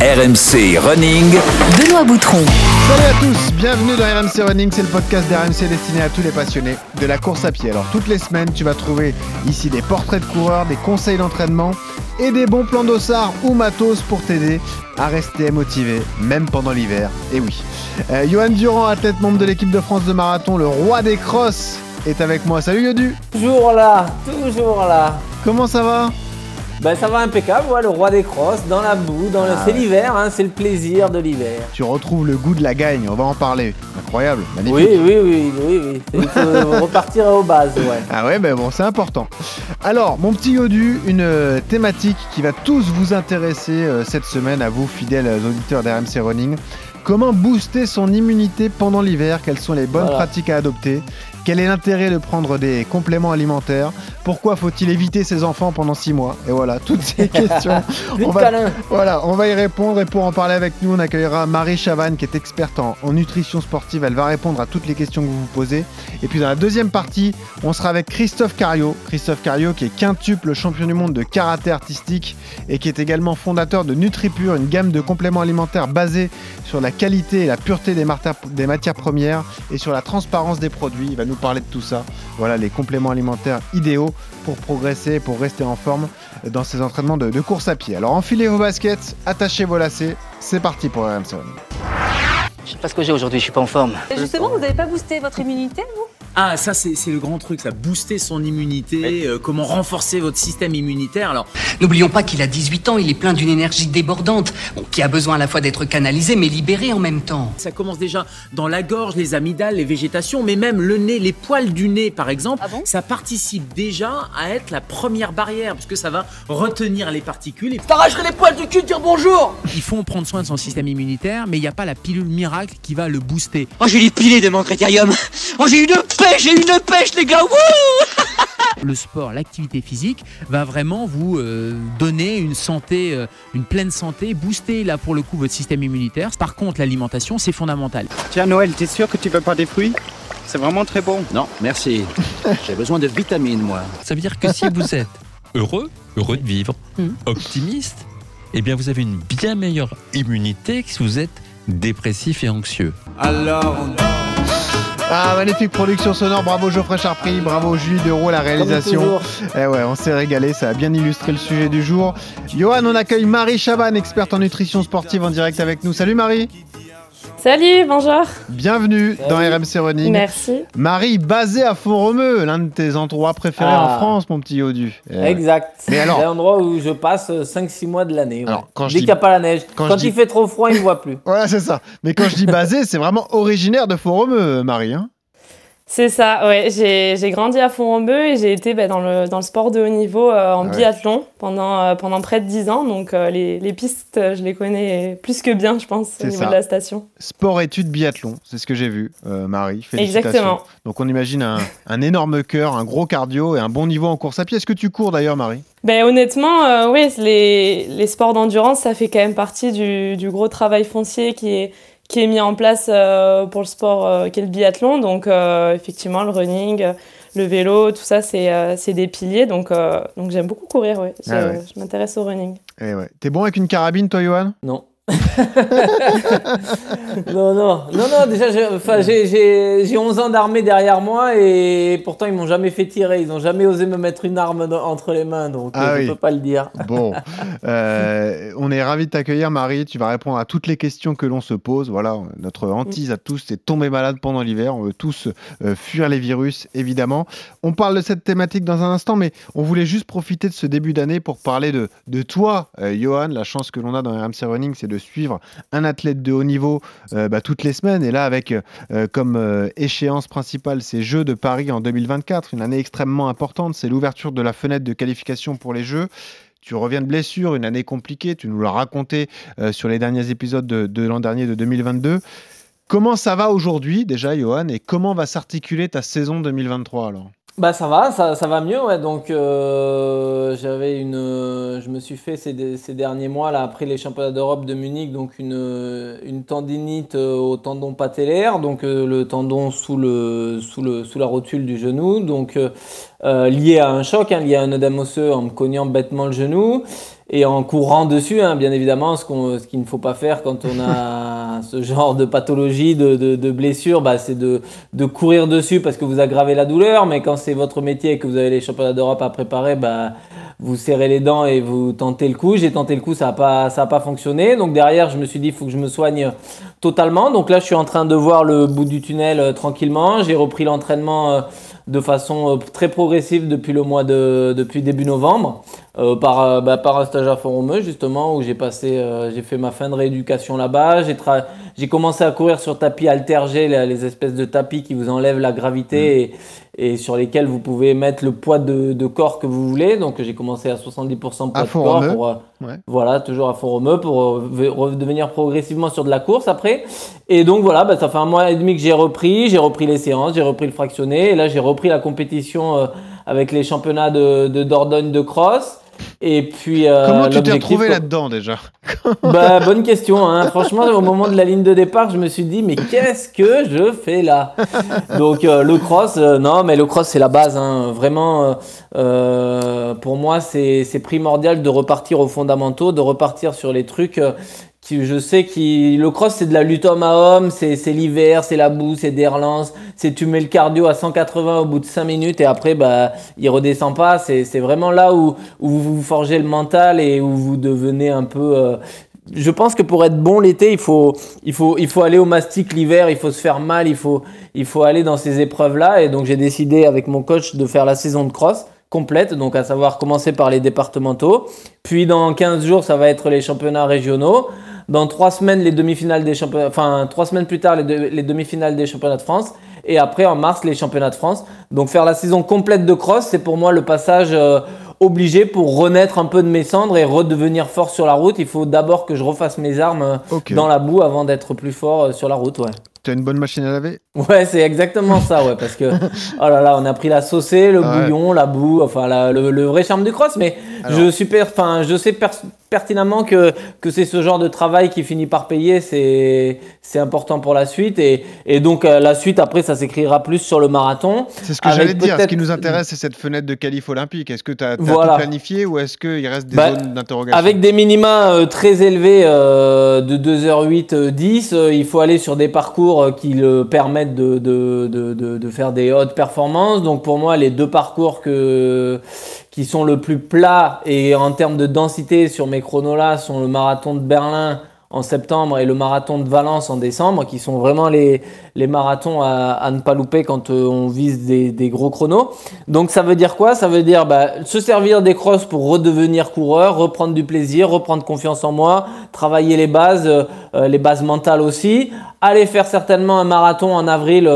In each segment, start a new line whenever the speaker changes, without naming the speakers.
RMC Running.
Benoît Boutron.
Salut à tous, bienvenue dans RMC Running, c'est le podcast d'RMC destiné à tous les passionnés de la course à pied. Alors toutes les semaines, tu vas trouver ici des portraits de coureurs, des conseils d'entraînement et des bons plans d'ossard ou matos pour t'aider à rester motivé, même pendant l'hiver. Et oui. Euh, Johan Durand, athlète membre de l'équipe de France de marathon, le roi des crosses, est avec moi. Salut Yodu
Toujours là, toujours là.
Comment ça va?
Ben ça va impeccable, ouais, le roi des crosses, dans la boue, dans le...
Ah
c'est
ouais.
l'hiver, hein, c'est le plaisir de l'hiver.
Tu retrouves le goût de la gagne, on va en parler. Incroyable, magnifique.
Oui, oui, oui, oui, oui. Il faut repartir aux bases, ouais.
Ah ouais, ben bon, c'est important. Alors, mon petit Yodu, une euh, thématique qui va tous vous intéresser euh, cette semaine, à vous, fidèles auditeurs d'RMC Running. Comment booster son immunité pendant l'hiver? Quelles sont les bonnes
Voilà.
pratiques à adopter? Quel est l'intérêt de prendre des compléments alimentaires? Pourquoi faut-il éviter ses enfants pendant six mois? Et voilà, toutes ces questions. On va, voilà, on va y répondre et pour en parler avec nous, on accueillera Marie Chavanne qui est experte en, en nutrition sportive. Elle va répondre à toutes les questions que vous vous posez. Et puis dans la deuxième partie, on sera avec Christophe Cario. Christophe Cario qui est quintuple champion du monde de karaté artistique et qui est également fondateur de NutriPure, une gamme de compléments alimentaires basée sur la qualité et la pureté des, matières premières et sur la transparence des produits. Il va nous parler de tout ça. Voilà les compléments alimentaires idéaux pour progresser, pour rester en forme dans ces entraînements de, de course à pied. Alors enfilez vos baskets, attachez vos lacets, c'est parti pour RMC.
Je sais pas ce que j'ai aujourd'hui, je suis pas en forme.
Et Justement, vous n'avez pas boosté votre immunité, vous?
Ah, ça, c'est c'est le grand truc, ça. Booster son immunité, euh, comment renforcer votre système immunitaire. Alors,
N'oublions pas qu'il a 18 ans, il est plein d'une énergie débordante, bon, qui a besoin à la fois d'être canalisé mais libéré en même temps.
ça commence déjà dans la gorge, les amygdales, les végétations, mais même le nez, les poils du nez, par exemple.
Ah bon?
Ça participe déjà à être la première barrière, parce que ça va retenir les particules. Et
T'arracherais les poils du cul de dire bonjour
Il faut prendre soin de son système immunitaire, mais il n'y a pas la pilule miracle qui va le booster.
Oh, j'ai les pilés de mon critérium Oh, j'ai une pêche, j'ai une pêche, les gars Wouh
Le sport, l'activité physique va vraiment vous euh, donner une santé, euh, une pleine santé, booster là pour le coup votre système immunitaire. Par contre, l'alimentation, c'est fondamental.
Tiens Noël, t'es sûr que tu veux pas des fruits? C'est vraiment très bon.
Non, merci. J'ai besoin de vitamines, moi.
Ça veut dire que si vous êtes heureux, heureux de vivre,
Mm.
optimiste, eh bien vous avez une bien meilleure immunité que si vous êtes dépressif et anxieux.
Ah magnifique production sonore, bravo Geoffrey Charpry, bravo Julie Deroux à la réalisation. Eh ouais, on s'est régalé, ça a bien illustré le sujet du jour. Johan, on accueille Marie Chaban, experte en nutrition sportive en direct avec nous. Salut Marie,
Salut, bonjour.
bienvenue
Salut.
dans RMC Running.
Merci.
Marie, basée à Font-Romeu, l'un de tes endroits préférés en
Ah.
France, mon petit Yodu. Ouais.
Exact.
Mais alors-
C'est l'endroit où je passe 5-6 mois de l'année. ouais.
Alors, quand je
Dès
dis-
qu'il n'y a pas la neige.
quand
Quand,
je dis-
il fait trop froid, il ne voit plus.
Voilà, c'est ça. Mais quand je dis basée, c'est vraiment originaire de Font-Romeu, Marie. hein.
C'est ça, ouais. J'ai j'ai grandi à Font-Romeu et j'ai été bah, dans, le, dans le sport de haut niveau euh, en
Ah ouais.
biathlon pendant, euh, pendant près de 10 ans. Donc euh, les, les pistes, je les connais plus que bien, je pense, au niveau
ça.
de la station.
Sport-études biathlon, c'est ce que j'ai vu, Marie. Félicitations.
Exactement.
Donc on imagine un, un énorme cœur, un gros cardio et un bon niveau en course à pied. Est-ce que tu cours d'ailleurs, Marie?
Ben, honnêtement, euh, oui, les, les sports d'endurance, ça fait quand même partie du, du gros travail foncier qui est, qui est mis en place euh, pour le sport euh, qu'est le biathlon. Donc, euh, effectivement, le running, le vélo, tout ça, c'est euh, c'est des piliers. Donc, euh, donc j'aime beaucoup courir, ouais. Je,
Ah ouais.
je m'intéresse au running.
Eh ouais. T'es bon avec une carabine, toi, Johan?
Non. non, non, non, non, déjà, j'ai- enfin, j'ai- j'ai j'ai 11 ans d'armée derrière moi et pourtant, ils m'ont jamais fait tirer. Ils n'ont jamais osé me mettre une arme dans- entre les mains, donc
Ah
je
oui.
peux pas le dire.
Bon, Euh, on est ravis de t'accueillir, Marie. Tu vas répondre à toutes les questions que l'on se pose. Voilà, notre hantise à tous, c'est tomber malade pendant l'hiver. On veut tous euh, fuir les virus, évidemment. On parle de cette thématique dans un instant, mais on voulait juste profiter de ce début d'année pour parler de, de toi, euh, Johan. La chance que l'on a dans RMC Running, c'est de suivre un athlète de haut niveau euh, bah, toutes les semaines. Et là, avec euh, comme euh, échéance principale ces Jeux de Paris en 2024, une année extrêmement importante. C'est l'ouverture de la fenêtre de qualification pour les Jeux. Tu reviens de blessure, une année compliquée, tu nous l'as raconté sur les derniers épisodes de, de l'an dernier, de 2022. Comment ça va aujourd'hui déjà, Johan, et comment va s'articuler ta saison 2023 alors?
Bah ça va, ça, ça va mieux, ouais. Donc euh, j'avais une, euh, je me suis fait ces, ces derniers mois là après les championnats d'Europe de Munich, donc une, euh, une tendinite euh, au tendon patellaire, donc euh, le tendon sous le, sous le, sous la rotule du genou. Donc euh, lié à un choc, hein, lié à un œdème osseux en me cognant bêtement le genou et en courant dessus, hein, bien évidemment, ce qu'on- ce qu'il ne faut pas faire quand on a ce genre de pathologie, de, de, de blessure, bah, c'est de, de courir dessus parce que vous aggravez la douleur, mais quand c'est votre métier et que vous avez les championnats d'Europe à préparer, bah, vous serrez les dents et vous tentez le coup. J'ai tenté le coup, ça n'a pas, ça a pas fonctionné. Donc derrière, je me suis dit, il faut que je me soigne totalement. Donc là, je suis en train de voir le bout du tunnel euh, tranquillement. J'ai repris l'entraînement euh, de façon euh, très progressive depuis le mois de, depuis début novembre, euh, par, euh, bah, par un stage à Font-Romeu justement où j'ai passé, j'ai fait ma fin de rééducation là-bas. J'ai j'ai commencé à courir sur tapis altergé, les, espèces de tapis qui vous enlèvent la gravité et, et sur lesquels vous pouvez mettre le poids de, de corps que vous voulez. Donc j'ai commencé à 70% poids
À
de corps pour, euh,
Ouais.
voilà, toujours à Font-Romeu pour euh, ve- redevenir progressivement sur de la course après. Et donc voilà, bah, ça fait un mois et demi que j'ai repris, j'ai repris les séances, j'ai repris le fractionné, et là j'ai repris la compétition euh, avec les championnats de, de Dordogne de cross. Et puis euh,
Comment tu t'es retrouvé là-dedans déjà
bah, bonne question. Hein. Franchement, au moment de la ligne de départ, je me suis dit, mais qu'est-ce que je fais là? Donc, euh, le cross, euh, non, mais le cross, c'est la base. Hein. Vraiment, euh, pour moi, c'est primordial de repartir aux fondamentaux, de repartir sur les trucs. Je sais que le cross, c'est de la lutte homme à homme, c'est l'hiver, c'est la boue, c'est des relances, c'est tu mets le cardio à 180 au bout de 5 minutes et après, bah, il redescend pas. C'est vraiment là où, où vous vous forgez le mental et où vous devenez un peu. euh, je pense que pour être bon l'été, il faut, il, faut, il faut aller au mastic l'hiver, il faut se faire mal, il faut, il faut aller dans ces épreuves-là. Et donc j'ai décidé avec mon coach de faire la saison de cross complète, donc à savoir commencer par les départementaux. Puis dans 15 jours, ça va être les championnats régionaux. Dans 3 semaines, les demi-finales des championnats, enfin 3 semaines plus tard, les, deux- les demi-finales des championnats de France. Et après, en mars, les championnats de France. Donc faire la saison complète de cross, c'est pour moi le passage euh, obligé pour renaître un peu de mes cendres et redevenir fort sur la route. Il faut d'abord que je refasse mes armes euh, dans la boue avant d'être plus fort euh, sur la route, ouais.
Tu as une bonne machine à laver?
Ouais, c'est exactement ça, ouais, parce que oh là là, on a pris la saucée, le bouillon, la boue, enfin la- le, le vrai charme du cross. Mais
Alors-
je suis, per- enfin, je sais per- pertinemment que que c'est ce genre de travail qui finit par payer, c'est c'est important pour la suite et et donc euh, la suite après ça s'écrira plus sur le marathon.
C'est ce que
Avec
j'allais te dire. Ce qui nous intéresse, c'est cette fenêtre de qualif olympique. Est-ce que tu as,
Voilà.
tout planifié ou est-ce qu'il reste des
Bah,
zones d'interrogation?
Avec des minima euh, très élevés euh, de 2h08, euh, 10, euh, il faut aller sur des parcours euh, qui le permettent de, de, de, de, faire des hautes performances. Donc pour moi, les deux parcours que, qui sont le plus plats et en termes de densité sur mes chronos là sont le marathon de Berlin en septembre et le marathon de Valence en décembre, qui sont vraiment les, les marathons à, ne pas louper quand euh, on vise des, gros chronos. Donc ça veut dire quoi? Ça veut dire bah, se servir des crosses pour redevenir coureur, reprendre du plaisir, reprendre confiance en moi, travailler les bases, euh, euh, les bases mentales aussi, aller faire certainement un marathon en avril,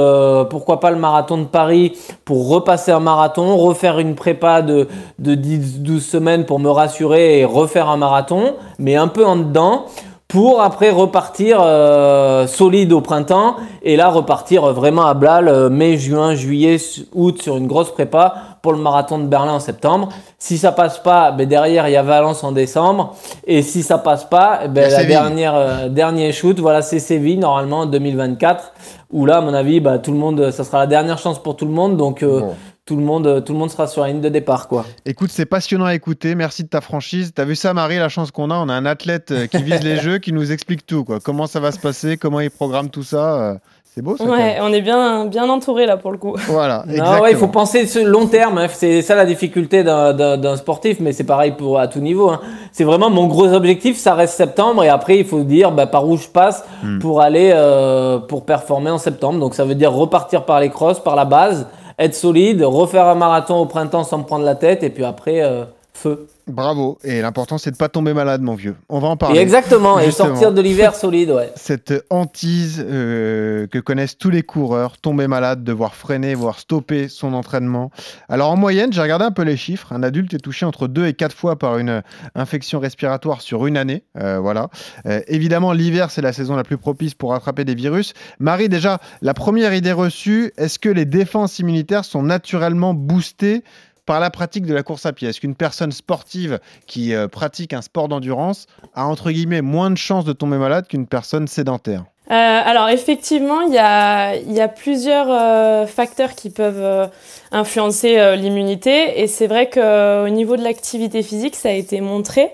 pourquoi pas le marathon de Paris pour repasser un marathon, refaire une prépa de, de 10-12 semaines pour me rassurer et refaire un marathon, mais un peu en dedans pour après repartir euh, solide au printemps et là repartir vraiment à Blal euh, mai, juin, juillet, août sur une grosse prépa pour le marathon de Berlin en septembre. Si ça passe pas, ben derrière il y a Valence en décembre et si ça passe pas, ben la
Séville.
dernière euh, dernier shoot, voilà c'est Séville normalement en 2024 où là à mon avis bah, tout le monde ça sera la dernière chance pour tout le monde donc
Bon.
Tout le monde tout le monde sera sur la ligne de départ quoi.
Écoute, c'est passionnant à écouter. Merci de ta franchise. T'as vu ça, Marie, la chance qu'on a? On a un athlète euh, qui vise les jeux, qui nous explique tout. Quoi. Comment ça va se passer? Comment il programme tout ça? Euh, C'est beau, ça.
Ouais, on est bien, bien entouré là pour le coup.
Voilà.
Non,
exactement.
ouais, il faut penser ce long terme. hein. C'est ça la difficulté d'un- sportif, mais c'est pareil pour à tout niveau. hein. C'est vraiment mon gros objectif, ça reste septembre, et après il faut dire bah, par où je passe
Hmm.
pour aller euh, pour performer en septembre. Donc ça veut dire repartir par les crosses, par la base, être solide, refaire un marathon au printemps sans me prendre la tête, et puis après euh, feu.
Bravo. Et l'important, c'est de pas tomber malade, mon vieux. On va en
Et
parler.
exactement, et sortir de l'hiver solide, ouais.
Cette hantise euh, que connaissent tous les coureurs, tomber malade, devoir freiner, voire stopper son entraînement. Alors en moyenne, j'ai regardé un peu les chiffres. Un adulte est touché entre 2 et 4 fois par une infection respiratoire sur une année. Euh, voilà. Euh, évidemment, l'hiver, c'est la saison la plus propice pour attraper des virus. Marie, déjà, la première idée reçue, est-ce que les défenses immunitaires sont naturellement boostées par la pratique de la course à pied. Est-ce qu'une personne sportive qui euh, pratique un sport d'endurance a entre guillemets moins de chances de tomber malade qu'une personne sédentaire?
Alors effectivement, il y a, plusieurs facteurs qui peuvent influencer l'immunité. Et c'est vrai qu'au niveau de l'activité physique, ça a été montré.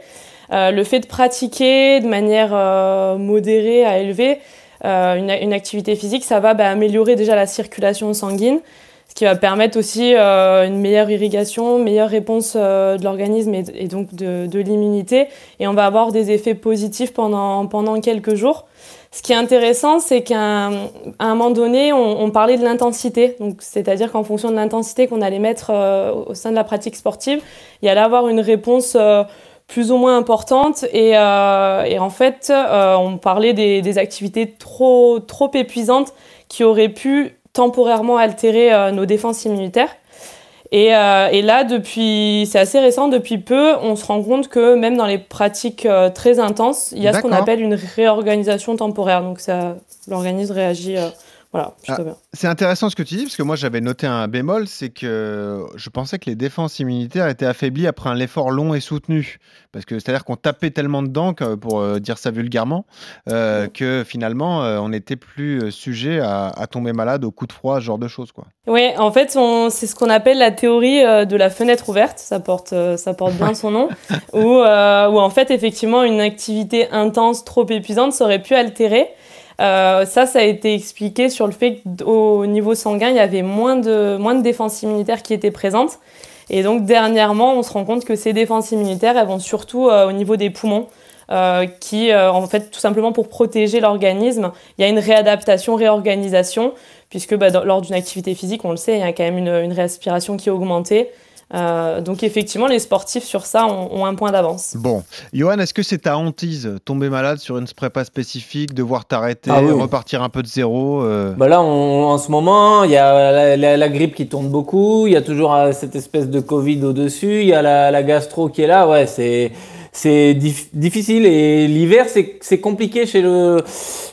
le fait de pratiquer de manière modérée à élevée une, activité physique, ça va bah, améliorer déjà la circulation sanguine, qui va permettre aussi euh, une meilleure irrigation, meilleure réponse euh, de l'organisme et, donc de, l'immunité. Et on va avoir des effets positifs pendant, pendant quelques jours. Ce qui est intéressant, c'est qu'à un, moment donné, on, parlait de l'intensité. C'est-à-dire qu'en fonction de l'intensité qu'on allait mettre euh, au sein de la pratique sportive, il y allait avoir une réponse plus ou moins importante. Et, et en fait, on parlait des, des activités trop, trop épuisantes qui auraient pu temporairement altérer euh, nos défenses immunitaires. Et, euh, et, là, depuis, c'est assez récent, depuis peu, on se rend compte que même dans les pratiques euh, très intenses, il y a ce qu'on appelle une réorganisation temporaire. Donc, ça, l'organisme réagit voilà,
ah, c'est intéressant ce que tu dis, parce que moi j'avais noté un bémol, c'est que je pensais que les défenses immunitaires étaient affaiblies après un effort long et soutenu. Parce que c'est-à-dire qu'on tapait tellement dedans, pour euh, dire ça vulgairement, euh, que finalement euh, on n'était plus sujet à, tomber malade au coup de froid, ce genre de choses.
Oui, en fait, c'est ce qu'on appelle la théorie de la fenêtre ouverte, ça porte, ça porte bien son nom, où, où en fait, effectivement, une activité intense, trop épuisante, ça aurait pu altérer. Euh, ça, ça a été expliqué sur le fait qu'au niveau sanguin, il y avait moins de, moins de défenses immunitaires qui étaient présentes. Et donc, dernièrement, on se rend compte que ces défenses immunitaires, elles vont surtout euh, au niveau des poumons. Euh, qui, en fait, tout simplement pour protéger l'organisme, il y a une réadaptation, réorganisation, puisque bah, lors d'une activité physique, on le sait, il y a quand même une, une respiration qui est augmentée. Euh, donc effectivement, les sportifs sur ça ont, un point d'avance.
Bon, Johan, est-ce que c'est ta hantise, tomber malade sur une prépa spécifique, devoir t'arrêter, ah repartir un peu de zéro euh?
Bah Là, en ce moment, il y a la, grippe qui tourne beaucoup, il y a toujours euh, cette espèce de Covid au-dessus, il y a la, la, gastro qui est là, ouais, c'est c'est difficile et l'hiver c'est compliqué chez le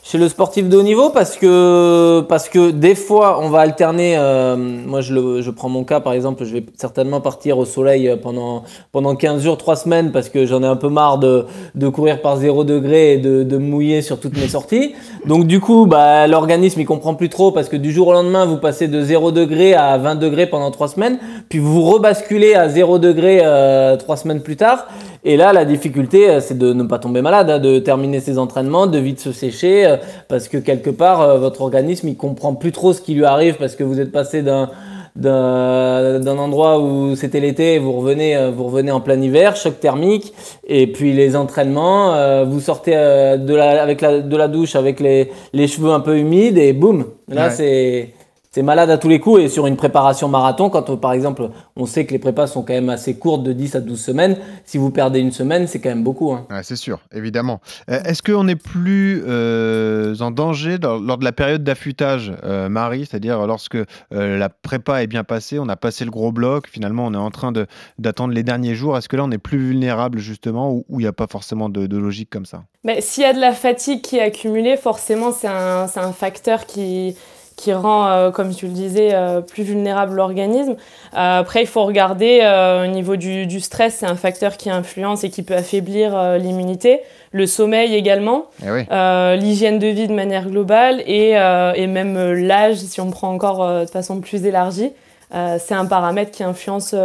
chez le sportif de haut niveau parce que parce que des fois on va alterner euh, moi je, le, je prends mon cas par exemple je vais certainement partir au soleil pendant pendant 15 jours 3 semaines parce que j'en ai un peu marre de, de courir par 0 degré et de, de mouiller sur toutes mes sorties. Donc du coup bah l'organisme il comprend plus trop parce que du jour au lendemain vous passez de 0 degré à 20 degrés pendant 3 semaines puis vous rebasculez à 0 degré euh, 3 semaines plus tard et là, la difficulté, euh, c'est de ne pas tomber malade, hein, de terminer ses entraînements, de vite se sécher, euh, parce que quelque part, euh, votre organisme, il comprend plus trop ce qui lui arrive, parce que vous êtes passé d'un d'un endroit où c'était l'été, vous revenez, vous revenez en plein hiver, choc thermique, et puis les entraînements, vous sortez de la, avec la, de la douche avec les, les cheveux un peu humides, et boum, là c'est c'est malade à tous les coups et sur une préparation marathon, quand par exemple on sait que les prépas sont quand même assez courtes de 10 à 12 semaines, si vous perdez une semaine, c'est quand même beaucoup. Hein.
c'est sûr, évidemment. Euh, est-ce qu'on est plus euh, en danger lors, de la période d'affûtage, euh, Marie, c'est-à-dire lorsque la prépa est bien passée, on a passé le gros bloc, finalement on est en train d'attendre les derniers jours, est-ce que là on est plus vulnérable justement ou il n'y a pas forcément de, logique comme ça?
Mais S'il y a de la fatigue qui est accumulée, forcément c'est un, un facteur qui qui rend, euh, comme tu le disais, euh, plus vulnérable l'organisme. Euh, après, il faut regarder au niveau du, du stress, c'est un facteur qui influence et qui peut affaiblir l'immunité. Le sommeil également,
eh
l'hygiène de vie de manière globale et, et même l'âge, si on prend encore de façon plus élargie, c'est un paramètre qui influence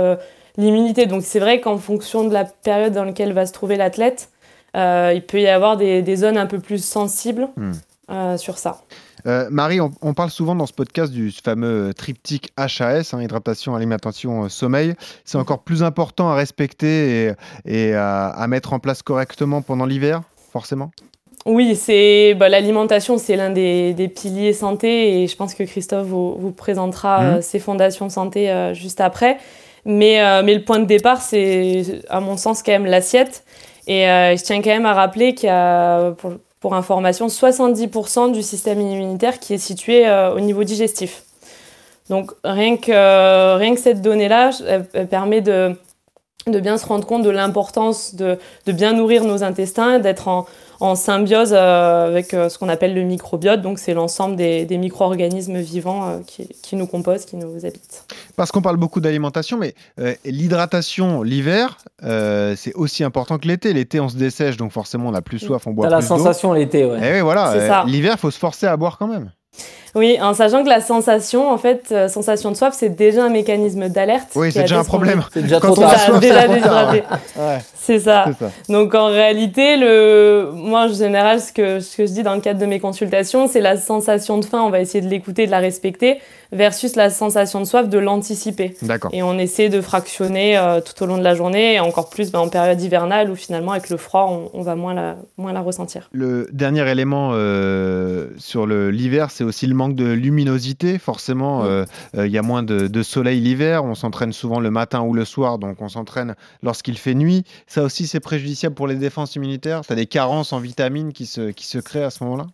l'immunité. Donc c'est vrai qu'en fonction de la période dans laquelle va se trouver l'athlète, il peut y avoir des, des, zones un peu plus sensibles hmm. sur ça.
Euh, Marie, on, parle souvent dans ce podcast du fameux triptyque HAS, hein, hydratation, alimentation, euh, sommeil. C'est encore plus important à respecter et, à, mettre en place correctement pendant l'hiver, forcément?
Oui, c'est bah, l'alimentation, c'est l'un des, piliers santé et je pense que Christophe vous, présentera mmh. euh, ses fondations santé juste après. Mais, mais le point de départ, c'est à mon sens quand même l'assiette. Et je tiens quand même à rappeler qu'il y a, pour information, 70% du système immunitaire qui est situé euh, au niveau digestif. Donc rien que, rien que cette donnée-là, permet de, de, bien se rendre compte de l'importance de, de, bien nourrir nos intestins, d'être en, en symbiose avec ce qu'on appelle le microbiote. Donc c'est l'ensemble des, des micro-organismes vivants qui, qui, nous composent, qui nous habitent.
Parce qu'on parle beaucoup d'alimentation, mais l'hydratation l'hiver, c'est aussi important que l'été. L'été, on se dessèche, donc forcément on a plus soif, on boit plus
d'eau. la sensation l'été, ouais.
Et oui, voilà. L'hiver, il faut se forcer à boire quand même.
Oui, en sachant que la sensation, en fait, euh, sensation de soif, c'est déjà un mécanisme d'alerte.
Oui, c'est déjà un problème.
C'est déjà
Quand
trop
on a
tard.
soif,
déjà déshydraté.
ouais.
C'est ça. Donc en réalité, le... moi en général, ce que, ce que je dis dans le cadre de mes consultations, c'est la sensation de faim, on va essayer de l'écouter, de la respecter, versus la sensation de soif, de l'anticiper.
D'accord.
Et on essaie de fractionner euh, tout au long de la journée, et encore plus ben, en période hivernale où finalement avec le froid, on, on va moins la, moins la ressentir.
Le dernier élément euh, sur le- l'hiver, c'est aussi le manque de luminosité. Forcément, euh, euh, il y a moins de, de soleil l'hiver. On s'entraîne souvent le matin ou le soir, donc on s'entraîne lorsqu'il fait nuit. Ça aussi, c'est préjudiciable pour les défenses immunitaires. Tu as des carences en vitamines qui se, qui se créent à ce moment-là?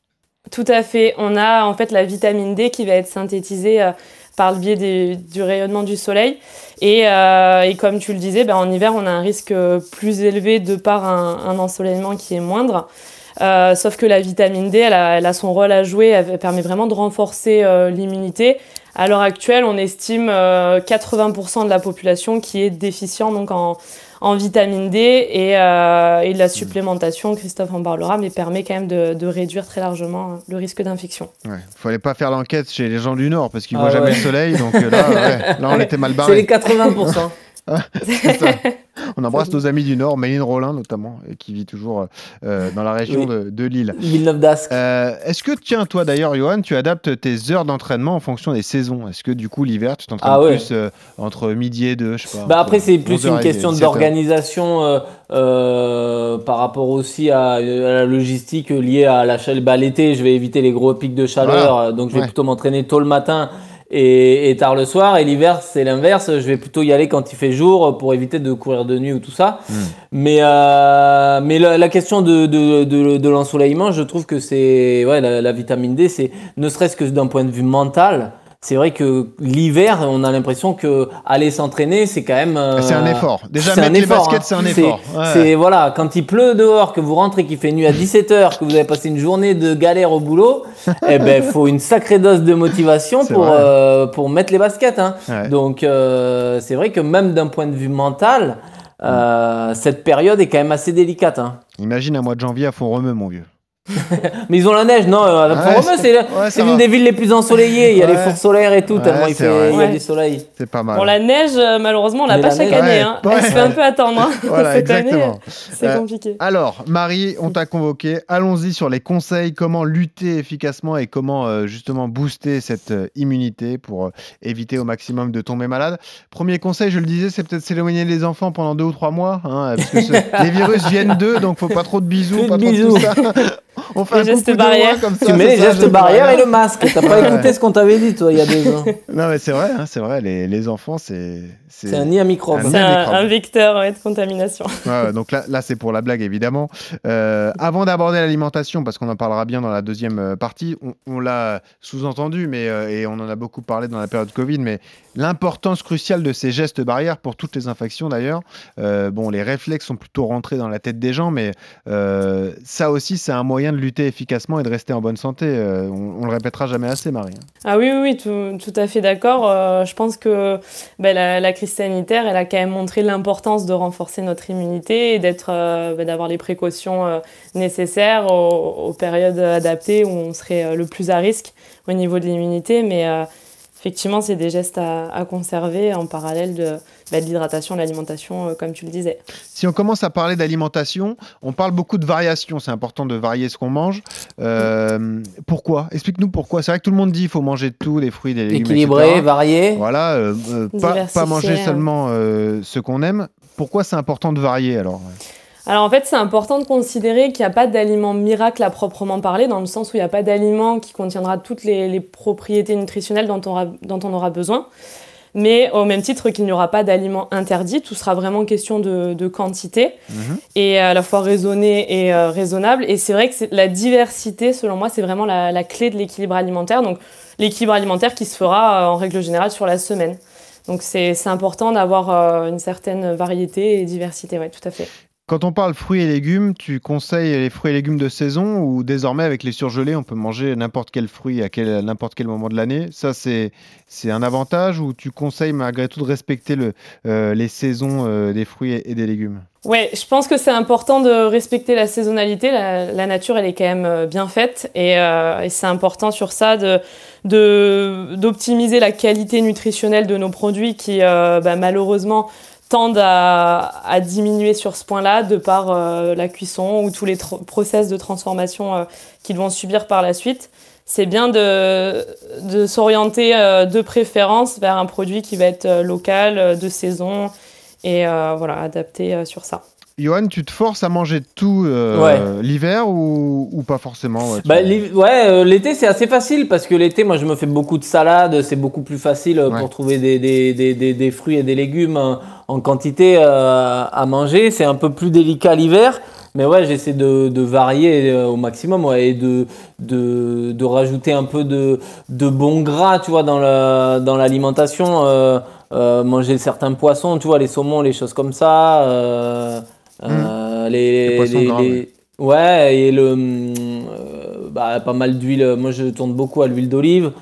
Tout à fait. On a en fait la vitamine D qui va être synthétisée euh, par le biais des- du rayonnement du soleil. Et, euh, et comme tu le disais, ben, en hiver, on a un risque plus élevé de par un, un ensoleillement qui est moindre. Euh, sauf que la vitamine D, elle a, elle a son rôle à jouer, elle, permet vraiment de renforcer euh, l'immunité. À l'heure actuelle, on estime euh, 80% de la population qui est déficient donc en, en vitamine D et, euh, et la supplémentation, Christophe en parlera, mais permet quand même de, de réduire très largement euh, le risque d'infection.
Ouais. Fallait pas faire l'enquête chez les gens du Nord parce qu'ils
Ah
voient jamais le soleil. Donc euh, là, ouais, là, on était mal
C'est
barré.
les 80%.
C'est ça. On embrasse nos amis du Nord, Méline Rollin notamment, qui vit toujours euh, dans la région
Oui.
de, de Lille.
Villeneuve d'Ascq.
Euh, Est-ce que, tiens, toi d'ailleurs, Johan, tu adaptes tes heures d'entraînement en fonction des saisons? Est-ce que du coup, l'hiver, tu t'entraînes
Ah ouais.
plus euh, entre midi et deux je sais pas,
Bah après c'est plus
11 heures
une question
17 heures.
d'organisation euh, euh, par rapport aussi à, à la logistique liée à la chaleur. Bah, l'été je vais éviter les gros pics de chaleur
Voilà.
euh, donc je vais
Ouais.
plutôt m'entraîner tôt le matin et, et tard le soir et l'hiver c'est l'inverse je vais plutôt y aller quand il fait jour pour éviter de courir de nuit ou tout ça
Hmm.
mais euh, mais la, la question de, de, de, de l'ensoleillement je trouve que c'est ouais la, la vitamine D c'est ne serait-ce que d'un point de vue mental c'est vrai que l'hiver, on a l'impression que aller s'entraîner, c'est quand même. euh,
C'est un effort. Déjà,
c'est
mettre
un
les
effort,
baskets,
hein.
c'est un effort. Ouais.
C'est voilà, quand il pleut dehors, que vous rentrez, qu'il fait nuit à 17h, que vous avez passé une journée de galère au boulot, eh ben faut une sacrée dose de motivation pour euh, pour mettre les baskets. Hein.
Ouais.
Donc euh, c'est vrai que même d'un point de vue mental, euh, cette période est quand même assez délicate. Hein.
Imagine un mois de janvier à Font-Romeu, mon vieux.
Mais ils ont la neige, non euh,
Ouais,
c'est
ouais,
l'une des villes les plus ensoleillées. Il y a les
Ouais.
fours solaires et tout,
Ouais,
tellement il,
c'est
fait,
vrai.
il y a
Ouais.
du soleil.
C'est pas mal.
Bon, la neige, euh, malheureusement, on l'a pas chaque
neige-
année.
Ouais,
hein.
ouais.
Elle se fait un peu attendre. hein.
Voilà,
Cette année, c'est
Euh,
compliqué.
Alors, Marie, on t'a convoqué. Allons-y sur les conseils, comment lutter efficacement et comment euh, justement booster cette euh, immunité pour euh, éviter au maximum de tomber malade. Premier conseil, je le disais, c'est peut-être s'éloigner des enfants pendant deux ou trois mois, hein, parce que ce- les virus viennent d'eux, donc faut pas trop de bisous,
Plus de
pas trop de
bisous.
tout ça. On fait
Les
un
gestes barrières.
comme ça.
Tu mets les
ça,
gestes barrières et le masque. T'as pas
Ouais.
écouté ce qu'on t'avait dit, toi, il y a deux ans.
Non, mais c'est vrai, hein, c'est vrai. Les, les enfants, c'est
C'est un nid à microbes.
Un
C'est
un
vecteur ouais, de contamination.
Ouais, donc là, là c'est pour la blague, évidemment. Euh, avant d'aborder l'alimentation, parce qu'on en parlera bien dans la deuxième euh, partie, on, on l'a sous-entendu, mais euh, et on en a beaucoup parlé dans la période Covid, mais l'importance cruciale de ces gestes barrières pour toutes les infections d'ailleurs. Euh, bon, les réflexes sont plutôt rentrés dans la tête des gens, mais euh, ça aussi, c'est un moyen de lutter efficacement et de rester en bonne santé. Euh, on, on le répétera jamais assez, Marie. hein.
Ah oui, oui, tout, à fait d'accord. Euh, je pense que ben, la, crise sanitaire, elle a quand même montré l'importance de renforcer notre immunité et d'être, euh, ben, d'avoir les précautions nécessaires aux, aux périodes adaptées où on serait le plus à risque au niveau de l'immunité. Mais effectivement, c'est des gestes à, à conserver en parallèle de, ben, de l'hydratation, de l'alimentation, euh, comme tu le disais.
Si on commence à parler d'alimentation, on parle beaucoup de variation. C'est important de varier ce qu'on mange. Euh, pourquoi? Explique-nous pourquoi. C'est vrai que tout le monde dit qu'il faut manger de tout, des fruits, des légumes,
Équilibré, varié.
Voilà, euh, euh, pas, manger
hein.
seulement euh, ce qu'on aime. Pourquoi c'est important de varier alors?
Alors en fait, c'est important de considérer qu'il n'y a pas d'aliment miracle à proprement parler, dans le sens où il n'y a pas d'aliment qui contiendra toutes les, les propriétés nutritionnelles dont on, aura, dont on aura besoin. Mais au même titre qu'il n'y aura pas d'aliment interdit, tout sera vraiment question de, de quantité
Mhm.
et à la fois raisonné et euh, raisonnable. Et c'est vrai que la diversité, selon moi, c'est vraiment la, la clé de l'équilibre alimentaire. Donc l'équilibre alimentaire qui se fera euh, en règle générale sur la semaine. Donc c'est c'est important d'avoir euh, une certaine variété et diversité, ouais, tout à fait.
Quand on parle fruits et légumes, tu conseilles les fruits et légumes de saison ou désormais avec les surgelés, on peut manger n'importe quel fruit à, quel, n'importe quel moment de l'année? Ça, c'est, c'est un avantage ou tu conseilles malgré tout de respecter euh, les saisons euh, des fruits et, des légumes?
Ouais, je pense que c'est important de respecter la saisonnalité. La, nature, elle est quand même euh, bien faite et, c'est important sur ça de, d'optimiser la qualité nutritionnelle de nos produits qui, bah, malheureusement, tendent à, à, diminuer sur ce point-là de par euh, la cuisson ou tous les process de transformation euh, qu'ils vont subir par la suite. C'est bien de, de s'orienter euh, de préférence vers un produit qui va être local, de saison et voilà, adapté sur ça.
Johan, tu te forces à manger tout euh,
Ouais.
l'hiver ou, ou pas forcément ouais,
Bah, ouais, euh, l'été c'est assez facile parce que l'été, moi je me fais beaucoup de salades, c'est beaucoup plus facile euh,
Ouais.
pour trouver des, des, des, des, des fruits et des légumes euh, en quantité euh, à manger. C'est un peu plus délicat l'hiver, mais ouais, j'essaie de, de varier au maximum ouais, et de, de, de rajouter un peu de, de bon gras, tu vois, dans la- dans l'alimentation. euh, euh, manger certains poissons, tu vois, les saumons, les choses comme ça. Euh, euh, les.
Les gras,
les- Ouais, et le, hum, euh, bah, pas mal d'huile. Moi, je tourne beaucoup à l'huile d'olive.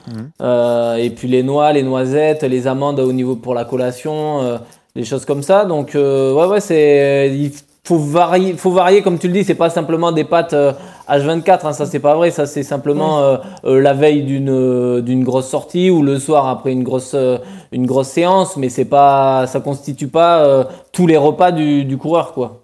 Euh, et puis les noix, les noisettes, les amandes au niveau pour la collation, euh, des choses comme ça. Donc, euh, ouais, ouais, c'est. Faut varier, faut varier, comme tu le dis. C'est pas simplement des pâtes euh, H24. Hein, ça, c'est pas vrai. Ça, c'est simplement euh, euh, la veille d'une euh, d'une grosse sortie ou le soir après une grosse euh, une grosse séance. Mais c'est pas, ça constitue pas euh, tous les repas du, du coureur, quoi.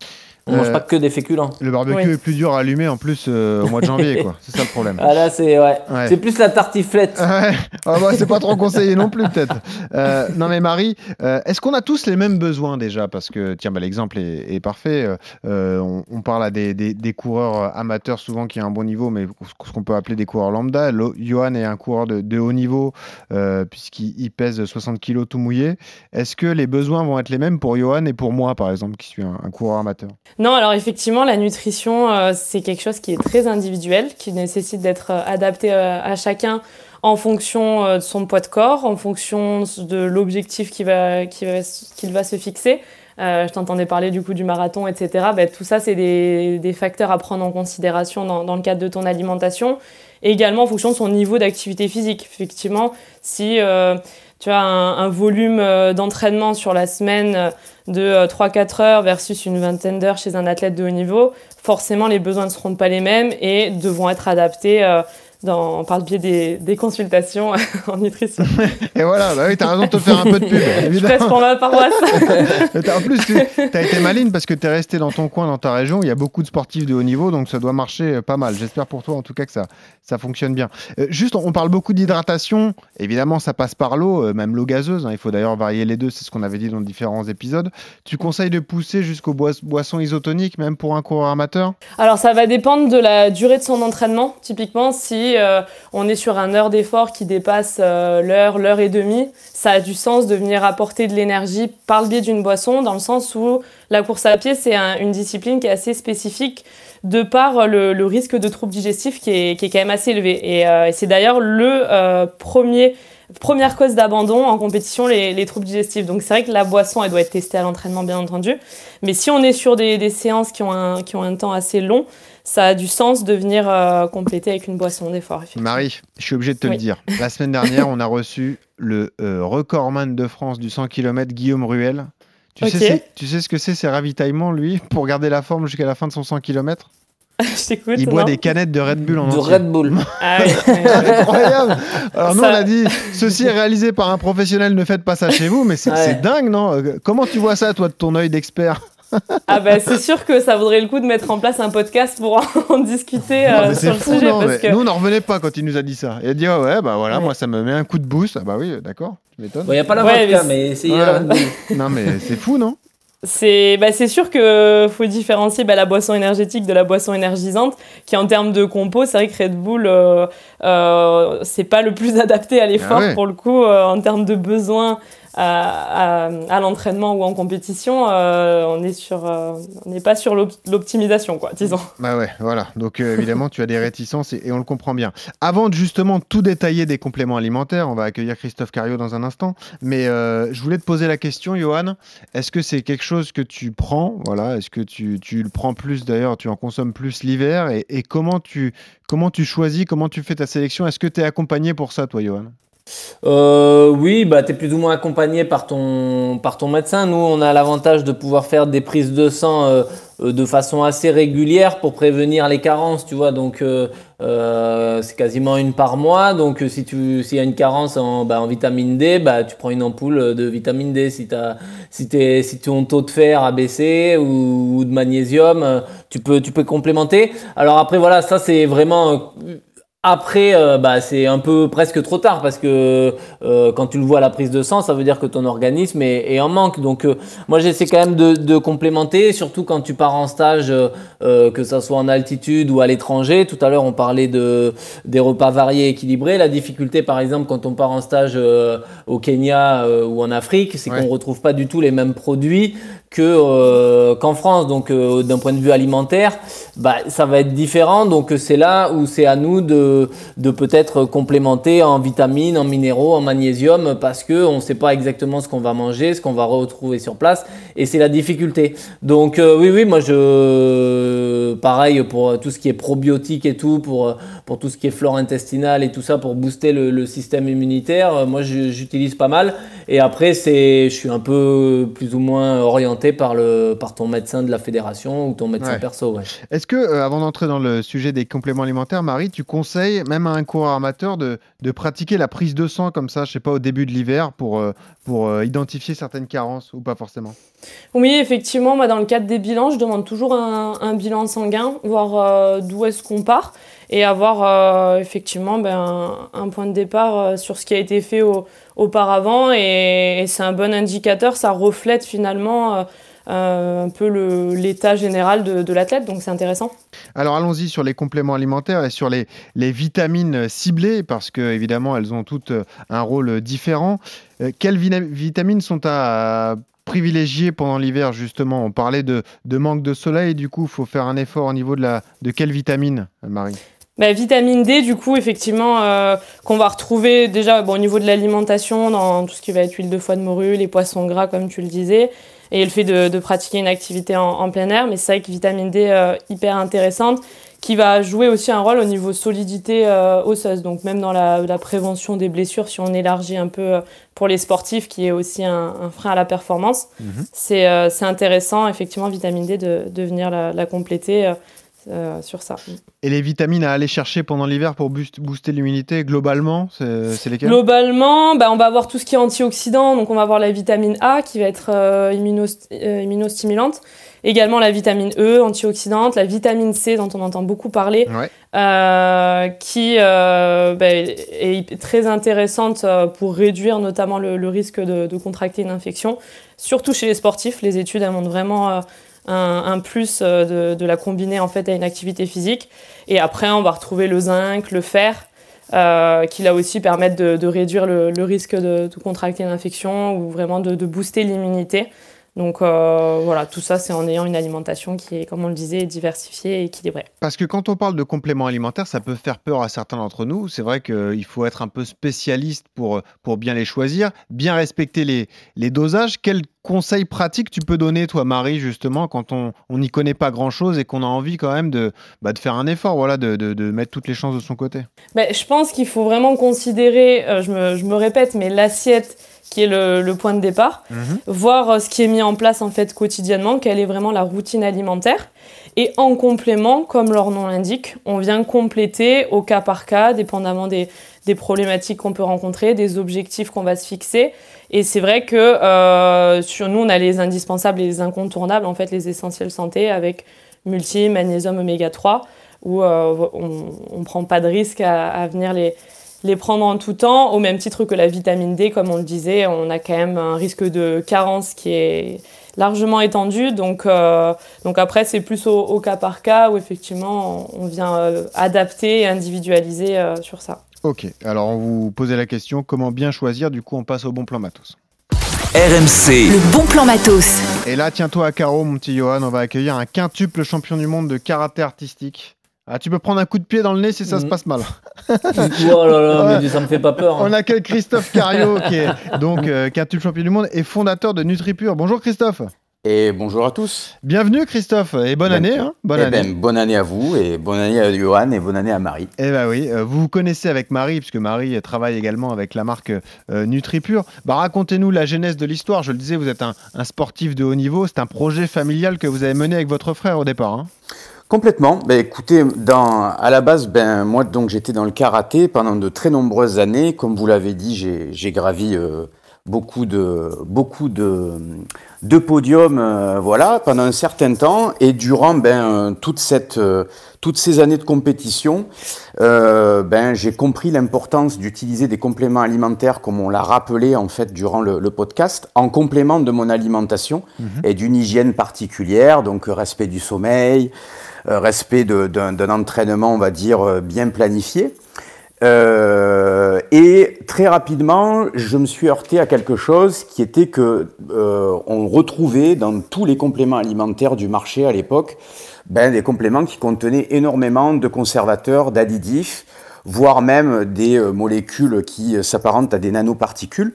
On mange
Euh,
pas que des féculents.
Le barbecue
Oui.
est plus dur à allumer en plus euh, au mois de janvier, quoi. C'est ça le problème.
Ah là, c'est ouais.
Ouais.
C'est plus la tartiflette.
Ouais. Ah bah, c'est pas trop conseillé non plus peut-être. Euh, non mais Marie, euh, est-ce qu'on a tous les mêmes besoins déjà? Parce que tiens, bah, l'exemple est, est parfait. On, on parle à des, des- des coureurs amateurs souvent qui ont un bon niveau, mais ce qu'on peut appeler des coureurs lambda. Lo- Johan est un coureur de, de haut niveau euh, puisqu'il il pèse 60 kilos tout mouillé. Est-ce que les besoins vont être les mêmes pour Johan et pour moi par exemple qui suis un, un coureur amateur?
Non, alors effectivement, la nutrition, euh, c'est quelque chose qui est très individuel, qui nécessite d'être euh, adapté euh, à chacun en fonction de son poids de corps, en fonction de l'objectif qu'il va, se fixer. Je t'entendais parler du coup du marathon, etc. Ben, tout ça, c'est des, facteurs à prendre en considération dans, le cadre de ton alimentation. Également en fonction de son niveau d'activité physique. Effectivement, si tu as un, volume d'entraînement sur la semaine de euh, 3-4 heures versus une vingtaine d'heures chez un athlète de haut niveau, forcément les besoins ne seront pas les mêmes et devront être adaptés euh, dans, par le biais des, des consultations en nutrition.
Et voilà, bah oui, t'as raison de te faire un peu de pub,
Je
évidemment.
presse pour ma paroisse.
En plus, tu as été maligne parce que tu es resté dans ton coin, dans ta région. Il y a beaucoup de sportifs de haut niveau, donc ça doit marcher euh, pas mal. J'espère pour toi, en tout cas, que ça, ça fonctionne bien. Euh, juste, on parle beaucoup d'hydratation. Évidemment, ça passe par l'eau, euh, même l'eau gazeuse. hein. Il faut d'ailleurs varier les deux, c'est ce qu'on avait dit dans différents épisodes. Tu conseilles de pousser jusqu'aux boi- boissons isotoniques, même pour un coureur amateur?
Alors ça va dépendre de la durée de son entraînement. Typiquement, si euh, on est sur un heure d'effort qui dépasse euh, l'heure, l'heure et demie, ça a du sens de venir apporter de l'énergie par le biais d'une boisson, dans le sens où la course à pied, c'est un- une discipline qui est assez spécifique de par le, le risque de troubles digestifs qui est, quand même assez élevé. Et, euh, c'est d'ailleurs le euh, premier première cause d'abandon en compétition, les, les troubles digestifs. Donc c'est vrai que la boisson, elle doit être testée à l'entraînement, bien entendu. Mais si on est sur des, des séances qui ont, un, qui ont un temps assez long, ça a du sens de venir euh, compléter avec une boisson d'effort.
Marie, je suis obligé de te le dire. La semaine dernière, on a reçu le euh, recordman de France du 100 km, Guillaume Ruel. Tu, sais, c'est- tu sais ce que c'est, ces ravitaillements, lui, pour garder la forme jusqu'à la fin de son 100 km
Je t'écoute.
Il boit
non
des canettes de Red Bull en
De
entier.
Red Bull.
Ah.
Incroyable Alors nous,
Ça-
on a dit, ceci est réalisé par un professionnel, ne faites pas ça chez vous, mais c'est
Ouais.
c'est dingue, non? Euh, Comment tu vois ça, toi, de ton œil d'expert?
Ah bah, c'est sûr que ça vaudrait le coup de mettre en place un podcast pour en discuter
Non,
euh,
mais
sur le
fou,
sujet.
non
parce
mais
que...
Nous, on n'en revenait pas quand il nous a dit ça. Il a dit, ah ouais, bah voilà,
Ouais.
moi, ça me met un coup de boost. Ah bah oui, d'accord, tu m'étonnes.
Il n'y a pas la
Ouais,
vodka,
mais
mais essayez
Ouais.
la
non, mais c'est fou, non?
C'est bah, c'est sûr que faut différencier bah, la boisson énergétique de la boisson énergisante, qui en termes de compo, c'est vrai que Red Bull, euh, euh, c'est pas le plus adapté à l'effort
Ah ouais.
pour le coup, euh, en termes de besoins à, l'entraînement ou en compétition, on est sur, on n'est pas sur l'optimisation, quoi, disons.
Bah ouais, voilà. Donc évidemment, tu as des réticences et, on le comprend bien. Avant de justement tout détailler des compléments alimentaires, on va accueillir Christophe Cario dans un instant. Mais je voulais te poser la question, Johan. Est-ce que c'est quelque chose que tu prends? Voilà. Est-ce que tu, le prends plus d'ailleurs Tu en consommes plus l'hiver? Et, et comment tu comment tu choisis Comment tu fais ta sélection? Est-ce que tu es accompagné pour ça, toi, Johan?
Euh, oui, bah, tu es plus ou moins accompagné par ton, médecin. Nous, on a l'avantage de pouvoir faire des prises de sang euh, euh, de façon assez régulière pour prévenir les carences, tu vois. Donc, c'est quasiment une par mois. Donc, si tu s'il y a une carence en, bah, vitamine D, bah, tu prends une ampoule de vitamine D. Si, as, si ton taux de fer a baissé ou, ou de magnésium, tu peux, tu peux complémenter. Alors après, voilà, ça, c'est vraiment après, euh, bah, c'est un peu presque trop tard parce que euh, quand tu le vois à la prise de sang, ça veut dire que ton organisme est, en manque. Donc, euh, moi, j'essaie quand même de, de, complémenter, surtout quand tu pars en stage, que ça soit en altitude ou à l'étranger. Tout à l'heure, on parlait de des repas variés, équilibrés. La difficulté, par exemple, quand on part en stage au Kenya ou en Afrique, c'est qu'on retrouve pas du tout les mêmes produits que qu'en France. Donc, d'un point de vue alimentaire, bah, ça va être différent. Donc, c'est là où c'est à nous de de, peut-être complémenter en vitamines, en minéraux, en magnésium, parce qu'on ne sait pas exactement ce qu'on va manger, ce qu'on va retrouver sur place, et c'est la difficulté. Donc euh, oui, oui, moi je, pareil pour tout ce qui est probiotique et tout, pour, pour tout ce qui est flore intestinale et tout ça, pour booster le, système immunitaire, moi j'utilise pas mal. Et après, c'est, je suis un peu plus ou moins orienté par, le, par ton médecin de la fédération ou ton médecin perso.
Est-ce que, euh, avant d'entrer dans le sujet des compléments alimentaires, Marie, tu conseilles même à un coureur amateur, de, de, pratiquer la prise de sang comme ça, je sais pas, au début de l'hiver pour, euh, pour euh, identifier certaines carences ou pas forcément?
Oui, effectivement, moi, dans le cadre des bilans, je demande toujours un, bilan sanguin, voir euh, d'où est-ce qu'on part et avoir effectivement ben, un, point de départ sur ce qui a été fait auparavant. Et, c'est un bon indicateur, ça reflète finalement euh, un peu l'état général de, l'athlète, donc c'est intéressant.
Alors allons-y sur les compléments alimentaires et sur les, vitamines ciblées, parce que évidemment elles ont toutes euh, un rôle différent. Euh, quelles vitamines sont à privilégier pendant l'hiver justement? On parlait de, de, manque de soleil, du coup il faut faire un effort au niveau de, la, de quelle vitamine, Marie?
Bah, vitamine D, du coup, effectivement, qu'on va retrouver déjà bon, au niveau de l'alimentation, dans tout ce qui va être huile de foie de morue, les poissons gras, comme tu le disais et le fait de, pratiquer une activité en, plein air. Mais c'est vrai que vitamine D, euh, hyper intéressante, qui va jouer aussi un rôle au niveau solidité euh, osseuse. Donc même dans la, prévention des blessures, si on élargit un peu euh, pour les sportifs, qui est aussi un, frein à la performance, mhm. c'est intéressant, effectivement, vitamine D, de, de venir la, la compléter euh, sur ça.
Et les vitamines à aller chercher pendant l'hiver pour booster l'immunité, globalement, c'est lesquelles?
Globalement, bah, on va avoir tout ce qui est antioxydant. Donc, on va avoir la vitamine A qui va être euh, euh, immunostimulante. Également la vitamine E, antioxydante. La vitamine C, dont on entend beaucoup parler, qui bah, est très intéressante pour réduire notamment le, risque de, de, contracter une infection. Surtout chez les sportifs, les études elles montrent vraiment un, plus euh, de, la combiner en fait à une activité physique. Et après, on va retrouver le zinc, le fer, euh, qui là aussi permettent de, réduire le, risque de, contracter une infection ou vraiment de, booster l'immunité. Donc euh, voilà, tout ça, c'est en ayant une alimentation qui est, comme on le disait, diversifiée et équilibrée.
Parce que quand on parle de compléments alimentaires, ça peut faire peur à certains d'entre nous. C'est vrai qu'il faut être un peu spécialiste pour, pour bien les choisir, bien respecter les, les dosages. Quels conseils pratiques tu peux donner, toi, Marie, justement, quand on n'y connaît pas grand-chose et qu'on a envie quand même de, bah, de faire un effort, voilà, de, de, mettre toutes les chances de son côté?
Ben, Je pense qu'il faut vraiment considérer, euh, je, me, je me répète, mais l'assiette qui est le, point de départ, mhm. voir euh, ce qui est mis en place en fait quotidiennement, quelle est vraiment la routine alimentaire. Et en complément, comme leur nom l'indique, on vient compléter au cas par cas, dépendamment des, problématiques qu'on peut rencontrer, des objectifs qu'on va se fixer. Et c'est vrai que euh, sur nous, on a les indispensables et les incontournables, en fait, les essentiels santé avec multi, magnésium, oméga 3, où euh, on ne prend pas de risque à venir les, les prendre en tout temps, au même titre que la vitamine D, comme on le disait, on a quand même un risque de carence qui est largement étendu. Donc, euh, donc après, c'est plus au, cas par cas où effectivement on vient euh, adapter et individualiser euh, sur ça.
Ok, alors on vous posait la question comment bien choisir, du coup on passe au bon plan matos.
RMC.
Le bon plan matos.
Et là, tiens-toi à carreau, mon petit Johan, on va accueillir un quintuple champion du monde de karaté artistique. Ah, tu peux prendre un coup de pied dans le nez si ça se
Mhm.
passe mal.
Oh là là,
Ouais.
mais ça me fait pas peur. hein.
On accueille Christophe Cario, qui est donc euh, quintuple champion du monde et fondateur de NutriPure. Bonjour Christophe.
Et bonjour à tous.
Bienvenue Christophe et bonne année. Hein bonne
Eh
année.
ben, bonne année à vous et bonne année à Johan et bonne année à Marie.
Eh ben oui, euh, vous vous connaissez avec Marie, puisque Marie travaille également avec la marque euh, NutriPure. Bah, racontez-nous la genèse de l'histoire. Je le disais, vous êtes un, un sportif de haut niveau. C'est un projet familial que vous avez mené avec votre frère au départ. hein.
Complètement. Ben, écoutez, dans, à la base, ben, moi donc j'étais dans le karaté pendant de très nombreuses années. Comme vous l'avez dit, j'ai j'ai gravi euh, beaucoup de beaucoup de, de podiums, euh, voilà, pendant un certain temps. Et durant ben, euh, toute cette euh, toutes ces années de compétition, ben, j'ai compris l'importance d'utiliser des compléments alimentaires, comme on l'a rappelé en fait durant le, le podcast, en complément de mon alimentation et d'une hygiène particulière, donc respect du sommeil, respect de- d'un entraînement, on va dire, euh, bien planifié. Euh, et très rapidement, je me suis heurté à quelque chose qui était que euh, on retrouvait dans tous les compléments alimentaires du marché à l'époque, ben, des compléments qui contenaient énormément de conservateurs, d'additifs, voire même des euh, molécules qui euh, s'apparentent à des nanoparticules.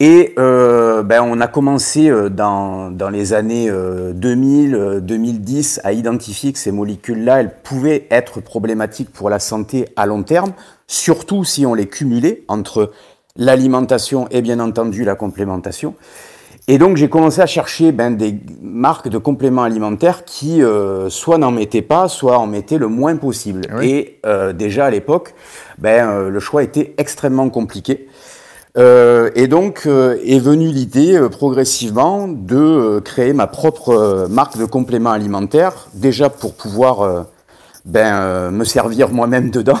Et euh, ben, on a commencé euh, dans, dans les années euh, 2000, euh, 2010 à identifier que ces molécules-là, elles pouvaient être problématiques pour la santé à long terme, surtout si on les cumulait entre l'alimentation et bien entendu la complémentation. Et donc j'ai commencé à chercher ben, des marques de compléments alimentaires qui euh, soit n'en mettaient pas, soit en mettaient le moins possible. Et euh, déjà à l'époque, ben, euh, le choix était extrêmement compliqué. Euh, et donc euh, est venue l'idée euh, progressivement de euh, créer ma propre euh, marque de compléments alimentaires, déjà pour pouvoir euh, ben, euh, me servir moi-même dedans.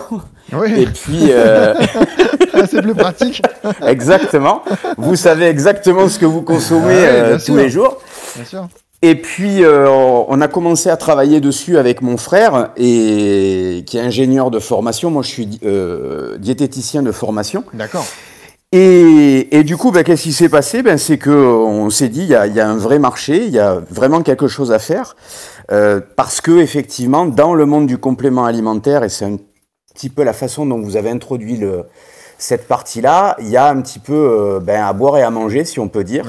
Et puis euh,
c'est plus pratique.
exactement. Vous savez exactement ce que vous consommez
bien
tous les jours.
Bien sûr.
Et puis, euh, on a commencé à travailler dessus avec mon frère, et, qui est ingénieur de formation. Moi, je suis euh, diététicien de formation.
D'accord.
Et, du coup, ben, qu'est-ce qui s'est passé? Ben, C'est qu'on s'est dit, il y a, un vrai marché, il y a vraiment quelque chose à faire. euh, parce que, effectivement, dans le monde du complément alimentaire, et c'est un petit peu la façon dont vous avez introduit cette partie-là, il y a un petit peu euh, ben, à boire et à manger, si on peut dire.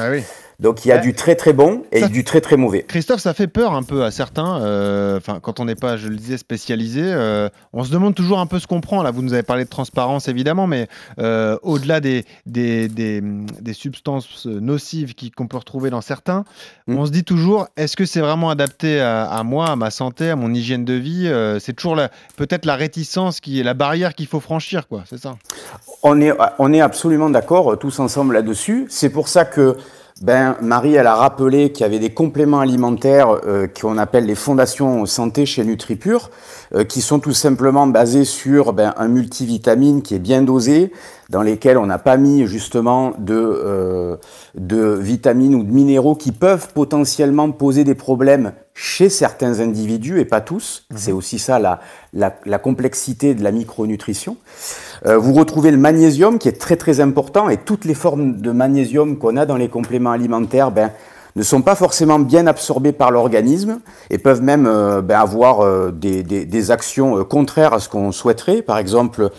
Donc, il y a
Ouais.
du très très bon et
Ça-
du très très mauvais.
Christophe, ça fait peur un peu à certains. euh, Enfin, quand on n'est pas, je le disais, spécialisé, euh, on se demande toujours un peu ce qu'on prend. Là, vous nous avez parlé de transparence, évidemment, mais euh, au-delà des, des, des, des substances nocives qui- qu'on peut retrouver dans certains,
Mm.
on se dit toujours est-ce que c'est vraiment adapté à, à moi, à ma santé, à mon hygiène de vie Euh, C'est toujours peut-être la réticence qui est la barrière qu'il faut franchir, quoi. C'est ça?
On est, on est absolument d'accord euh, tous ensemble là-dessus. C'est pour ça que ben, Marie, elle a rappelé qu'il y avait des compléments alimentaires euh, qu'on appelle les fondations santé chez NutriPure, euh, qui sont tout simplement basés sur ben, un multivitamine qui est bien dosé, dans lesquels on n'a pas mis justement de, euh, de vitamines ou de minéraux qui peuvent potentiellement poser des problèmes chez certains individus et pas tous. C'est aussi ça la, la, la complexité de la micronutrition. Euh, vous retrouvez le magnésium qui est très très important et toutes les formes de magnésium qu'on a dans les compléments alimentaires ben, ne sont pas forcément bien absorbées par l'organisme et peuvent même euh, ben, avoir euh, des, actions contraires à ce qu'on souhaiterait. Par exemple,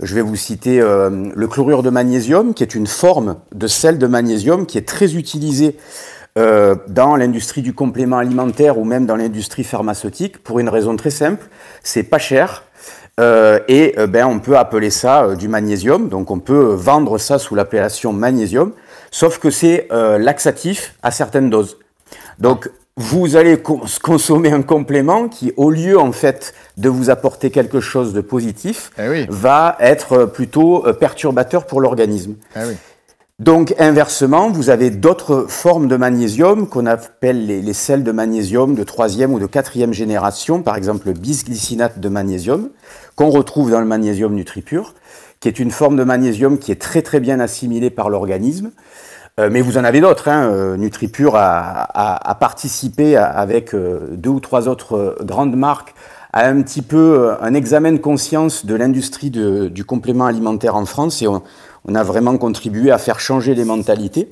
je vais vous citer le chlorure de magnésium qui est une forme de sel de magnésium qui est très utilisé euh, dans l'industrie du complément alimentaire ou même dans l'industrie pharmaceutique pour une raison très simple, c'est pas cher. Euh, et euh, ben, on peut appeler ça euh, du magnésium, donc on peut vendre ça sous l'appellation magnésium, sauf que c'est laxatif à certaines doses. Donc vous allez co- consommer un complément qui, au lieu en fait de vous apporter quelque chose de positif, va être plutôt perturbateur pour l'organisme.
Oui.
Donc inversement, vous avez d'autres formes de magnésium qu'on appelle les, les de magnésium de troisième ou de quatrième génération, par exemple le bisglycinate de magnésium, qu'on retrouve dans le magnésium NutriPure, qui est une forme de magnésium qui est très très bien assimilée par l'organisme. Euh, mais vous en avez d'autres. Hein. Euh, NutriPure a, a- participé avec euh, deux ou trois autres grandes marques à un petit peu un examen de conscience de l'industrie du complément alimentaire en France et on, on a vraiment contribué à faire changer les mentalités.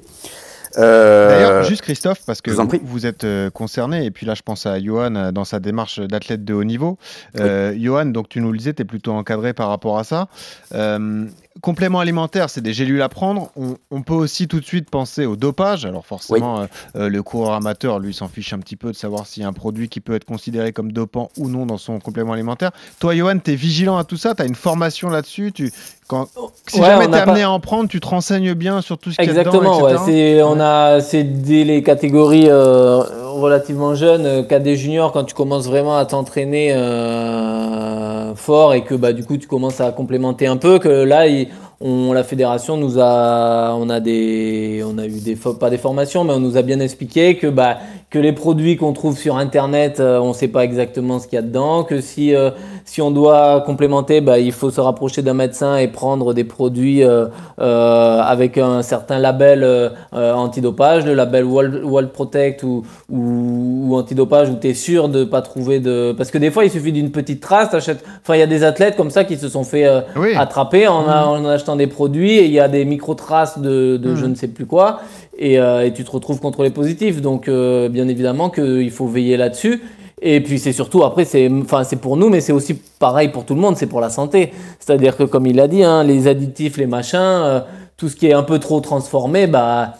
Euh,
D'ailleurs, juste Christophe, parce que
vous
êtes euh, concerné, et puis là je pense à Johan euh, dans sa démarche d'athlète de haut niveau. Euh, Johan, donc tu nous le disais, tu es plutôt encadré par rapport à ça. Euh, compléments alimentaires, c'est des gélules à prendre. On, on peut aussi tout de suite penser au dopage. Alors forcément, euh, euh, le coureur amateur, lui, s'en fiche un petit peu de savoir s'il y a un produit qui peut être considéré comme dopant ou non dans son complément alimentaire. Toi, Johan, tu es vigilant à tout ça, tu as une formation là-dessus? Tu, quand, si
Ouais,
jamais tu amené
pas-
à en prendre, tu te renseignes bien sur tout ce qu'il y a dedans,
Exactement, ouais. C'est, on a, c'est dès les catégories euh, relativement jeunes, cadet junior, quand tu commences vraiment à t'entraîner euh, fort et que bah du coup tu commences à complémenter un peu, que là il- la fédération nous a, on a des, on a eu des, pas des formations, mais on nous a bien expliqué que bah que les produits qu'on trouve sur internet, euh, on sait pas exactement ce qu'il y a dedans, que si euh, si on doit complémenter, bah, il faut se rapprocher d'un médecin et prendre des produits euh, avec un certain label antidopage, le label World, World Protect ou, ou, ou antidopage où tu es sûr de pas trouver de... Parce que des fois, il suffit d'une petite trace, t'achètes... Enfin, il y a des athlètes comme ça qui se sont fait
Oui.
attraper en, a- en achetant des produits et il y a des micro-traces de, de
Mhm.
je ne sais plus quoi et, euh, et tu te retrouves contrôlé positif. Donc, euh, bien évidemment qu'il faut veiller là-dessus. Et puis c'est surtout après c'est enfin c'est pour nous mais c'est aussi pareil pour tout le monde c'est pour la santé c'est-à-dire que comme il l'a dit hein, les additifs les machins euh, tout ce qui est un peu trop transformé bah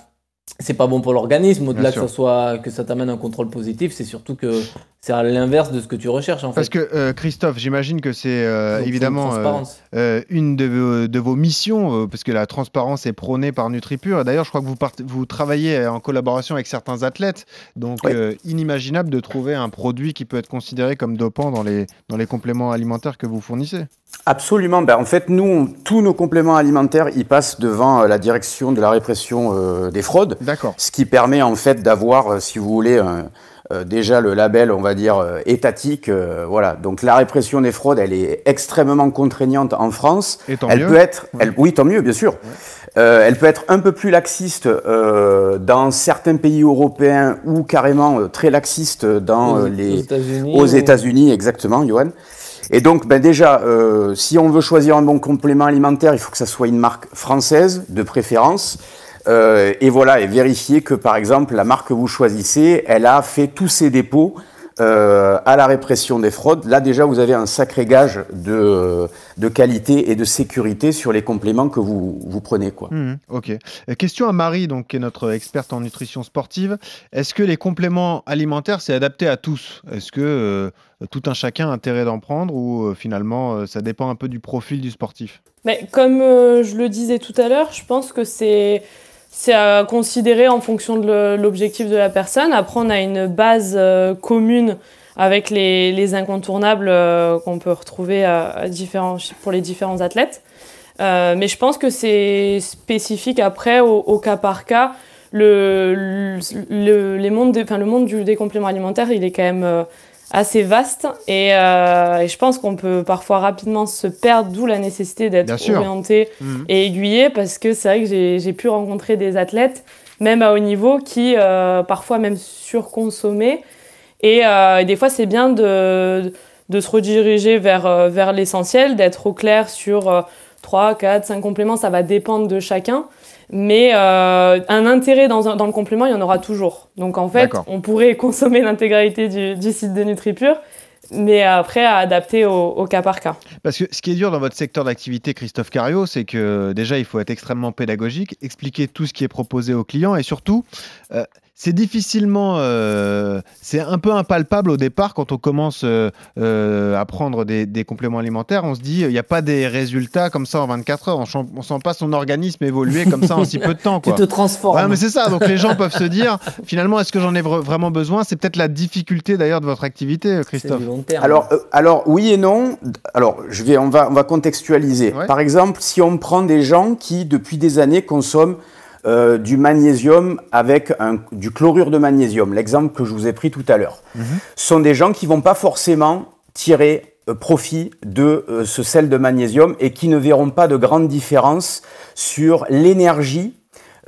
c'est pas bon pour l'organisme au-delà que ça soit que ça t'amène un contrôle positif c'est surtout que c'est à l'inverse de ce que tu recherches en
Parce
fait
que euh, Christophe, j'imagine que c'est euh, évidemment
une
euh, une de vos, de vos missions, euh, parce que la transparence est prônée par NutriPure. D'ailleurs, je crois que vous, travaillez en collaboration avec certains athlètes, donc
Ouais.
euh, inimaginable de trouver un produit qui peut être considéré comme dopant dans les, dans les compléments alimentaires que vous fournissez.
Absolument. Ben, en fait, nous, on- tous nos compléments alimentaires, ils passent devant euh, la direction de la répression euh, des fraudes.
D'accord.
Ce qui permet en fait d'avoir, euh, si vous voulez, un- euh, déjà le label, on va dire, euh, étatique. euh, voilà. Donc la répression des fraudes, elle est extrêmement contraignante en France.
Et tant
elle
mieux.
peut être,
Ouais.
elle, oui, tant mieux, bien sûr. Euh, elle peut être un peu plus laxiste euh, dans certains pays européens ou carrément euh, très laxiste dans
Aux-
les
aux États-Unis ou-
États-Unis, exactement, Johan. Et donc, ben déjà, euh, si on veut choisir un bon complément alimentaire, il faut que ça soit une marque française, de préférence. Euh, et voilà, et vérifier que, par exemple, la marque que vous choisissez, elle a fait tous ses dépôts euh, à la répression des fraudes. Là, déjà, vous avez un sacré gage de, de qualité et de sécurité sur les compléments que vous, vous prenez. Quoi.
Mhm, ok. Euh, question à Marie, donc, qui est notre experte en nutrition sportive. Est-ce que les compléments alimentaires, c'est adapté à tous? Est-ce que euh, tout un chacun a intérêt d'en prendre ou euh, finalement euh, ça dépend un peu du profil du sportif?
Mais comme euh, je le disais tout à l'heure, je pense que c'est c'est à considérer en fonction de l'objectif de la personne. Après, on a une base euh, commune avec les, les incontournables euh, qu'on peut retrouver pour les différents athlètes. Euh, mais je pense que c'est spécifique après au, cas par cas. Le, monde du, des compléments alimentaires, il est quand même assez vaste et, euh, et je pense qu'on peut parfois rapidement se perdre, d'où la nécessité d'être orienté
Mhm.
et aiguillé parce que c'est vrai que j'ai pu rencontrer des athlètes, même à haut niveau, qui euh, parfois même surconsommaient. Et, euh, et des fois, c'est bien de, de se rediriger vers, vers l'essentiel, d'être au clair sur euh, 3, 4, 5 compléments, ça va dépendre de chacun. Mais euh, un intérêt dans, un- dans le complément, il y en aura toujours. Donc en fait, on pourrait consommer l'intégralité du, du site de NutriPure, mais après à adapter au, au cas par cas.
Parce que ce qui est dur dans votre secteur d'activité, Christophe Cario, c'est que déjà, il faut être extrêmement pédagogique, expliquer tout ce qui est proposé aux clients et surtout, euh, c'est difficilement, euh, c'est un peu impalpable au départ quand on commence euh, euh, à prendre des, des compléments alimentaires. On se dit, il n'y a pas des résultats comme ça en 24 heures. On ne sent pas son organisme évoluer comme ça en si peu de temps.
tu
Quoi.
te transformes
Ouais, mais c'est ça. Donc les gens peuvent se dire, finalement, est-ce que j'en ai vra- vraiment besoin? C'est peut-être la difficulté d'ailleurs de votre activité,
c'est
Christophe.
volontaire
Alors, euh, alors oui et non. Alors, je vais, on va, on va contextualiser.
Ouais.
Par exemple, si on prend des gens qui, depuis des années, consomment euh, du magnésium avec un- du chlorure de magnésium, l'exemple que je vous ai pris tout à l'heure, Ce sont des gens qui vont pas forcément tirer euh, profit de euh, ce sel de magnésium et qui ne verront pas de grande différence sur l'énergie.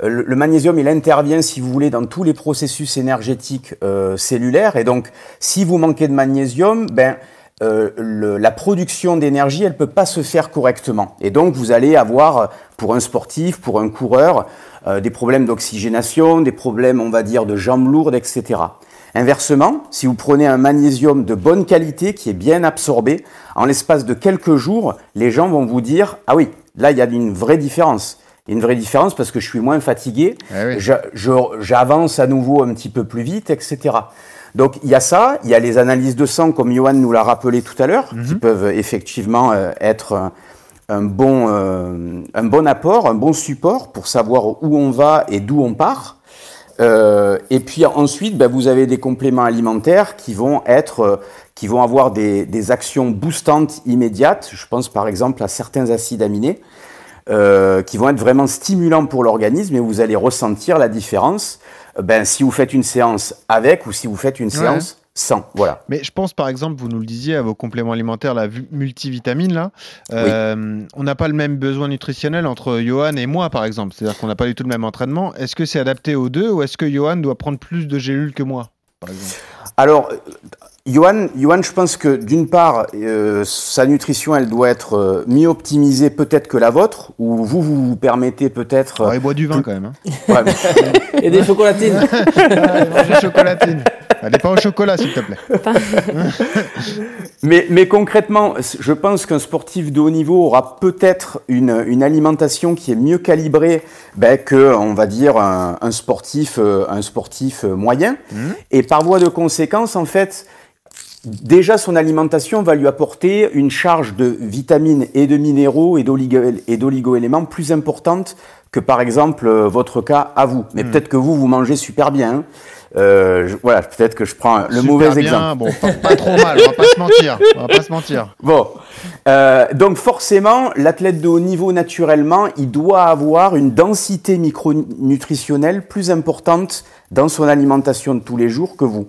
Euh, Le, le magnésium, il intervient, si vous voulez, dans tous les processus énergétiques euh, cellulaires. Et donc, si vous manquez de magnésium, ben, le- la production d'énergie, elle peut pas se faire correctement. Et donc, vous allez avoir, pour un sportif, pour un coureur, euh, des problèmes d'oxygénation, des problèmes, on va dire, de jambes lourdes, etc. Inversement, si vous prenez un magnésium de bonne qualité qui est bien absorbé, en l'espace de quelques jours, les gens vont vous dire ah oui, là il y a une vraie différence. Il y a une vraie différence parce que je suis moins fatigué, je- j'avance à nouveau un petit peu plus vite, etc. Donc il y a ça, il y a les analyses de sang comme Johan nous l'a rappelé tout à l'heure, qui peuvent effectivement euh, être un, un bon, euh, un bon apport, un bon support pour savoir où on va et d'où on part. Euh, et puis ensuite, ben, vous avez des compléments alimentaires qui vont être, euh, qui vont avoir des, des actions boostantes immédiates. Je pense par exemple à certains acides aminés euh, qui vont être vraiment stimulants pour l'organisme et vous allez ressentir la différence. euh, Ben, si vous faites une séance avec ou si vous faites une séance sans. Voilà.
Mais je pense par exemple, vous nous le disiez, à vos compléments alimentaires, la multivitamine, là, euh, on n'a pas le même besoin nutritionnel entre Johan et moi, par exemple. C'est-à-dire qu'on n'a pas du tout le même entraînement. Est-ce que c'est adapté aux deux ou est-ce que Johan doit prendre plus de gélules que moi, par exemple?
Alors, euh, Johan, Johan, je pense que d'une part, euh, sa nutrition, elle doit être euh, mieux optimisée peut-être que la vôtre, ou vous, vous vous permettez peut-être...
Alors, il boit du vin quand même. hein.
Ouais, mais-
Et des chocolatines.
Ah, il mange des chocolatines. Allez, pas au chocolat, s'il te plaît.
Mais, mais concrètement, je pense qu'un sportif de haut niveau aura peut-être une, une alimentation qui est mieux calibrée ben, que, on va dire, un, un sportif, euh, un sportif moyen. Et par voie de conséquence, en fait, déjà son alimentation va lui apporter une charge de vitamines et de minéraux et d'oligo- et d'oligo-éléments plus importante que, par exemple, euh, votre cas à vous. Mais
Mm.
peut-être que vous, vous mangez super bien. hein. Euh, je- voilà, peut-être que je prends le
Super
mauvais
bien,
exemple.
Bon, pas, pas trop mal, on va pas se mentir. On va pas se mentir.
Bon, Euh, donc forcément, l'athlète de haut niveau, naturellement, il doit avoir une densité micronutritionnelle plus importante dans son alimentation de tous les jours que vous.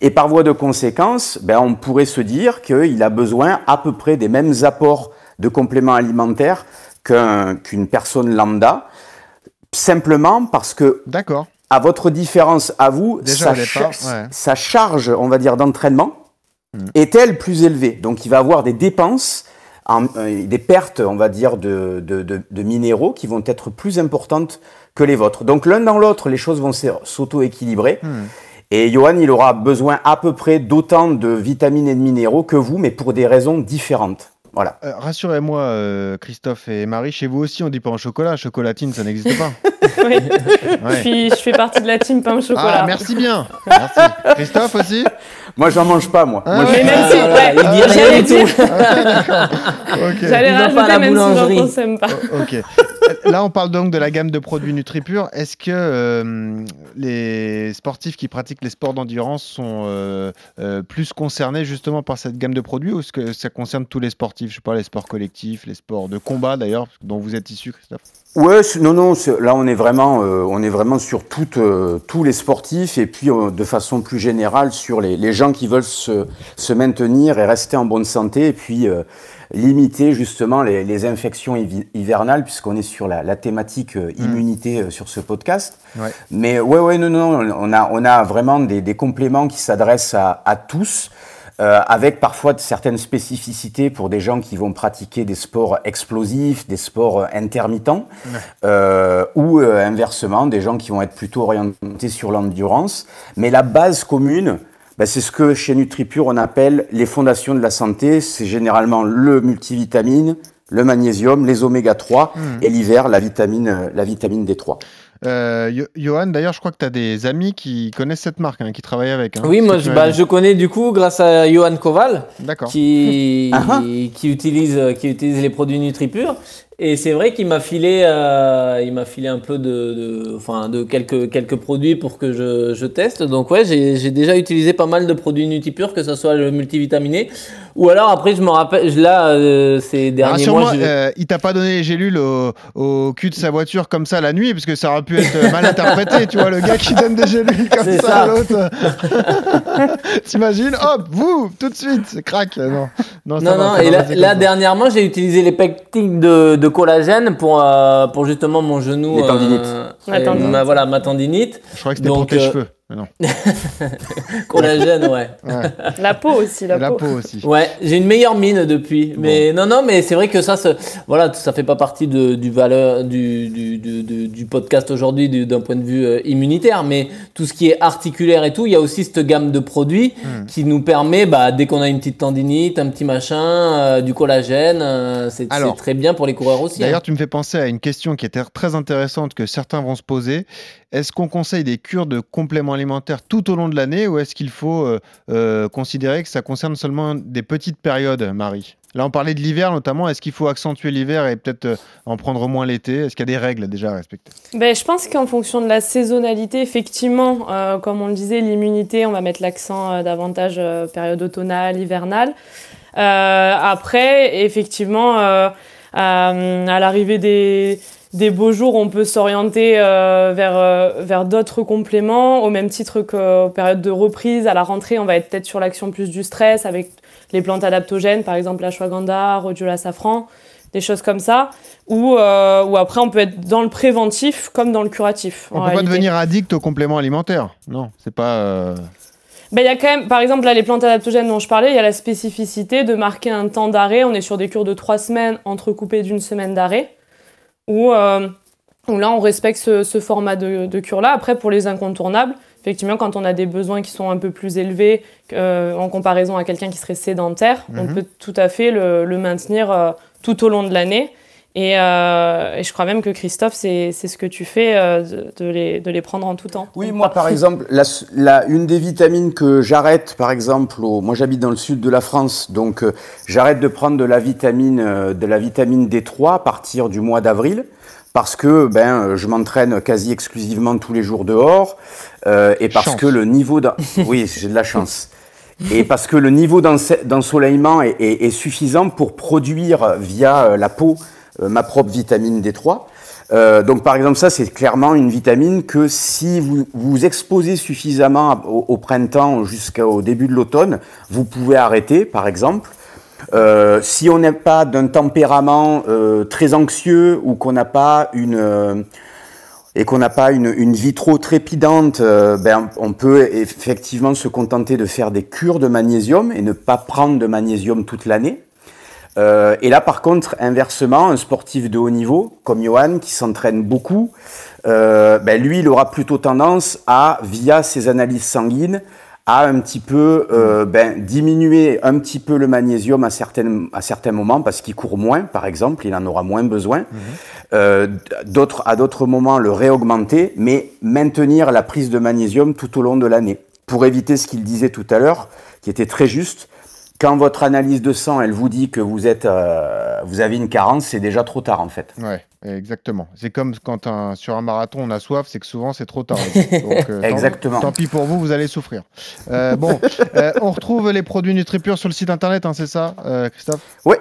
Et par voie de conséquence, ben, on pourrait se dire qu'il a besoin à peu près des mêmes apports de compléments alimentaires qu'un- qu'une personne lambda, simplement parce que
D'accord.
À votre différence à vous,
Déjà,
sa,
au départ,
cha-
ouais.
sa charge, on va dire, d'entraînement
Hmm.
est-elle plus élevée? Donc, il va avoir des dépenses, en- euh, des pertes, on va dire, de, de- de- de minéraux qui vont être plus importantes que les vôtres. Donc, l'un dans l'autre, les choses vont s'auto-équilibrer.
Hmm.
Et Johan, il aura besoin à peu près d'autant de vitamines et de minéraux que vous, mais pour des raisons différentes. Voilà.
Euh, Rassurez-moi, euh, Christophe et Marie, chez vous aussi, on dit pas en chocolat. Chocolatine, ça n'existe pas.
Oui.
Ouais.
je fais partie de la team pain au chocolat.
Ah, merci bien. Merci. Christophe aussi?
Moi, j'en mange pas, moi.
Ah
Moi, je-
Mais même si,
Voilà,
ouais,
il dit rien tout.
dire-
Ok.
J'allais rajouter
la
même si
boulangerie.
j'en consomme pas.
Ok. Là, on parle donc de la gamme de produits NutriPure. Est-ce que euh, les sportifs qui pratiquent les sports d'endurance sont euh, euh, plus concernés justement par cette gamme de produits ou est-ce que ça concerne tous les sportifs? Je sais pas, les sports collectifs, les sports de combat d'ailleurs, dont vous êtes issu, Christophe
Ouais, non, non, là on est vraiment, euh, on est vraiment sur euh, tous les sportifs et puis euh, de façon plus générale sur les, les gens qui veulent se, se maintenir et rester en bonne santé et puis limiter justement les, les infections hivernales puisqu'on est sur la, la thématique euh, immunité sur ce podcast.
Ouais.
Mais ouais, ouais, non, non, on a, on a vraiment des, des compléments qui s'adressent à, à tous. Euh, avec parfois de certaines spécificités pour des gens qui vont pratiquer des sports explosifs, des sports euh, intermittents, euh, ou euh, inversement, des gens qui vont être plutôt orientés sur l'endurance. Mais la base commune, ben, c'est ce que chez NutriPure on appelle les fondations de la santé. C'est généralement le multivitamine, le magnésium, les oméga 3
Mhm.
et l'hiver la vitamine, la vitamine D3.
Euh, Johan, d'ailleurs, je crois que tu as des amis qui connaissent cette marque, hein, qui travaillent avec. hein.
Oui, moi je, bah, je connais du coup grâce à Johan Koval qui,
Ah
qui, utilise, qui utilise les produits NutriPure. Et c'est vrai qu'il m'a filé, euh, il m'a filé un peu de, de, enfin, de quelques, quelques produits pour que je, je teste. Donc ouais, j'ai j'ai déjà utilisé pas mal de produits NutriPure, que ce soit le multivitaminé. Ou alors après, je me rappelle, là, euh, ces derniers mois, je-
euh, il t'a pas donné les gélules au, au cul de sa voiture comme ça la nuit, parce que ça aurait pu être euh, mal interprété, tu vois, le gars qui donne des gélules comme ça,
ça.
à l'autre. T'imagines Hop, vous, tout de suite, c'est crac. Non, non,
Non,
va,
non, et là, dernièrement, j'ai utilisé les pectiques de, de collagène pour, euh, pour justement mon genou.
Les tendinites.
euh, ma, voilà, ma tendinite.
Je crois que c'était
donc,
protège
euh,
cheveux. Non.
Collagène, ouais.
Ouais.
La peau aussi, la,
La
peau.
peau aussi.
Ouais, j'ai une meilleure mine depuis. Mais non, non, mais c'est vrai que ça, ça- voilà, ça fait pas partie de, du valeur du, du, du, du- du podcast aujourd'hui du- d'un point de vue euh, immunitaire. Mais tout ce qui est articulaire et tout, il y a aussi cette gamme de produits
Hmm.
qui nous permet, bah, dès qu'on a une petite tendinite, un petit machin, euh, du collagène, euh, c'est très bien pour les coureurs aussi. hein.
D'ailleurs, tu me fais penser à une question qui était très intéressante que certains vont se poser. Est-ce qu'on conseille des cures de compléments alimentaires tout au long de l'année ou est-ce qu'il faut euh, euh, considérer que ça concerne seulement des petites périodes, Marie? Là, on parlait de l'hiver notamment. Est-ce qu'il faut accentuer l'hiver et peut-être euh, en prendre moins l'été? Est-ce qu'il y a des règles déjà à respecter?
Ben, je pense qu'en fonction de la saisonnalité, effectivement, comme on le disait, l'immunité, on va mettre l'accent davantage période automnale, hivernale. Après, effectivement, à l'arrivée des, des beaux jours, on peut s'orienter euh, vers, euh, vers d'autres compléments, au même titre qu'aux périodes de reprise. À la rentrée, on va être peut-être sur l'action plus du stress avec les plantes adaptogènes, par exemple la ashwagandha, rhodiola safran, des choses comme ça. Ou, euh, ou après, on peut être dans le préventif comme dans le curatif.
On peut pas devenir addict aux compléments alimentaires. Non, c'est pas.
Ben, il y a quand même, par exemple, là, les plantes adaptogènes dont je parlais, il y a la spécificité de marquer un temps d'arrêt. On est sur des cures de trois semaines entrecoupées d'une semaine d'arrêt. Où, euh, où là, on respecte ce, ce format de, de cure-là. Après, pour les incontournables, effectivement, quand on a des besoins qui sont un peu plus élevés euh, en comparaison à quelqu'un qui serait sédentaire, on
Mhm.
peut tout à fait le, le maintenir euh, tout au long de l'année. Et, euh, et je crois même que Christophe, c'est c'est ce que tu fais, euh, de, les, de les prendre en tout temps.
Oui, moi par exemple, la, la- une des vitamines que j'arrête, par exemple, au- moi j'habite dans le sud de la France, donc euh, j'arrête de prendre de la vitamine, euh, de la vitamine D3 à partir du mois d'avril, parce que ben je m'entraîne quasi exclusivement tous les jours dehors, euh, et parce
Chance.
que le niveau, oui, j'ai de la chance. Et parce que le niveau d'ense- d'ensoleillement est, est- est suffisant pour produire via euh, la peau ma propre vitamine D3. Euh, donc par exemple ça c'est clairement une vitamine que si vous vous exposez suffisamment au, au printemps jusqu'au début de l'automne, vous pouvez arrêter par exemple. Euh, si on n'est pas d'un tempérament euh, très anxieux ou qu'on n'a pas une euh, et qu'on n'a pas une, une vie trop trépidante, euh, ben, on peut effectivement se contenter de faire des cures de magnésium et ne pas prendre de magnésium toute l'année. Euh, et là, par contre, inversement, un sportif de haut niveau, comme Johan, qui s'entraîne beaucoup, euh, ben, lui, il aura plutôt tendance à, via ses analyses sanguines, à un petit peu euh, ben, diminuer un petit peu le magnésium à certains, à certains moments parce qu'il court moins, par exemple, il en aura moins besoin. Euh, d'autres, à d'autres moments, le réaugmenter, mais maintenir la prise de magnésium tout au long de l'année. Pour éviter ce qu'il disait tout à l'heure, qui était très juste, quand votre analyse de sang, elle vous dit que vous êtes, euh, vous avez une carence, c'est déjà trop tard en fait.
Ouais, exactement. C'est comme quand un- sur un marathon on a soif, c'est que souvent c'est trop tard. Donc, euh, tant-
Exactement.
Tant, pis pour vous, vous allez souffrir. Euh, bon, on retrouve les produits NutriPure sur le site internet, hein, c'est ça, Christophe?
Oui,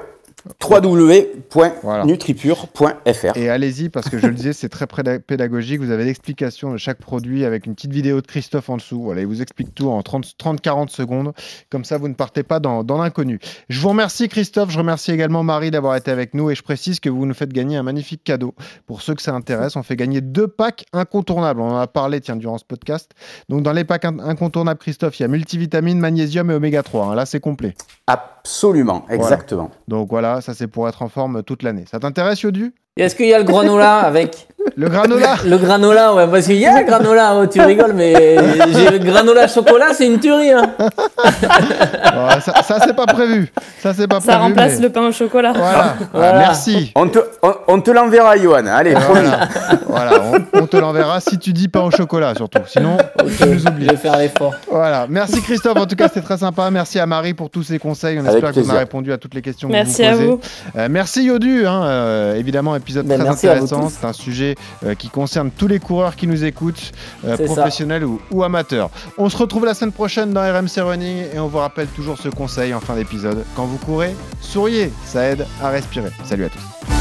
www.nutripure.fr.
Et allez-y, parce que je le disais, c'est très pédagogique. Vous avez l'explication de chaque produit avec une petite vidéo de Christophe en dessous. Voilà, il vous explique tout en 30-40 secondes. Comme ça, vous ne partez pas dans, dans l'inconnu. Je vous remercie, Christophe. Je remercie également Marie d'avoir été avec nous. Et je précise que vous nous faites gagner un magnifique cadeau. Pour ceux que ça intéresse, on fait gagner deux packs incontournables. On en a parlé, tiens, durant ce podcast. Donc, dans les packs in- incontournables, Christophe, il y a multivitamines, magnésium et oméga 3. hein. Là, c'est complet.
Absolument,
Voilà.
exactement.
Donc, voilà, ça, c'est pour être en forme toute l'année. Ça t'intéresse, Yodu?
Est-ce qu'il y a le granola avec?
Le granola
Le granola, ouais, parce qu'il y a le granola, oh, tu rigoles, mais j'ai le granola chocolat, c'est une tuerie. Hein.
Ça, ça, c'est pas prévu. Ça, c'est pas
Ça
prévu.
remplace
mais-
le pain au chocolat.
Voilà.
Voilà.
Merci.
On te, on, on te l'enverra, Johan. Allez.
Voilà, Voilà, on, on te l'enverra si tu dis pas au chocolat surtout. Sinon, tu nous
Je
oublies.
vais faire l'effort.
Voilà. Merci Christophe. En tout cas, c'était très sympa. Merci à Marie pour tous ses conseils. On
Avec
espère
plaisir.
avez répondu à toutes les questions
Merci
que
à
vous posez.
vous.
Euh, merci Yodu. hein, euh, évidemment, épisode
Ben,
très
merci à vous
intéressant.
tous.
C'est un sujet euh, qui concerne tous les coureurs qui nous écoutent, euh, professionnels ou, ou amateurs. On se retrouve la semaine prochaine dans RMC Running et on vous rappelle toujours ce conseil en fin d'épisode. Quand vous courez, souriez. Ça aide à respirer. Salut à tous.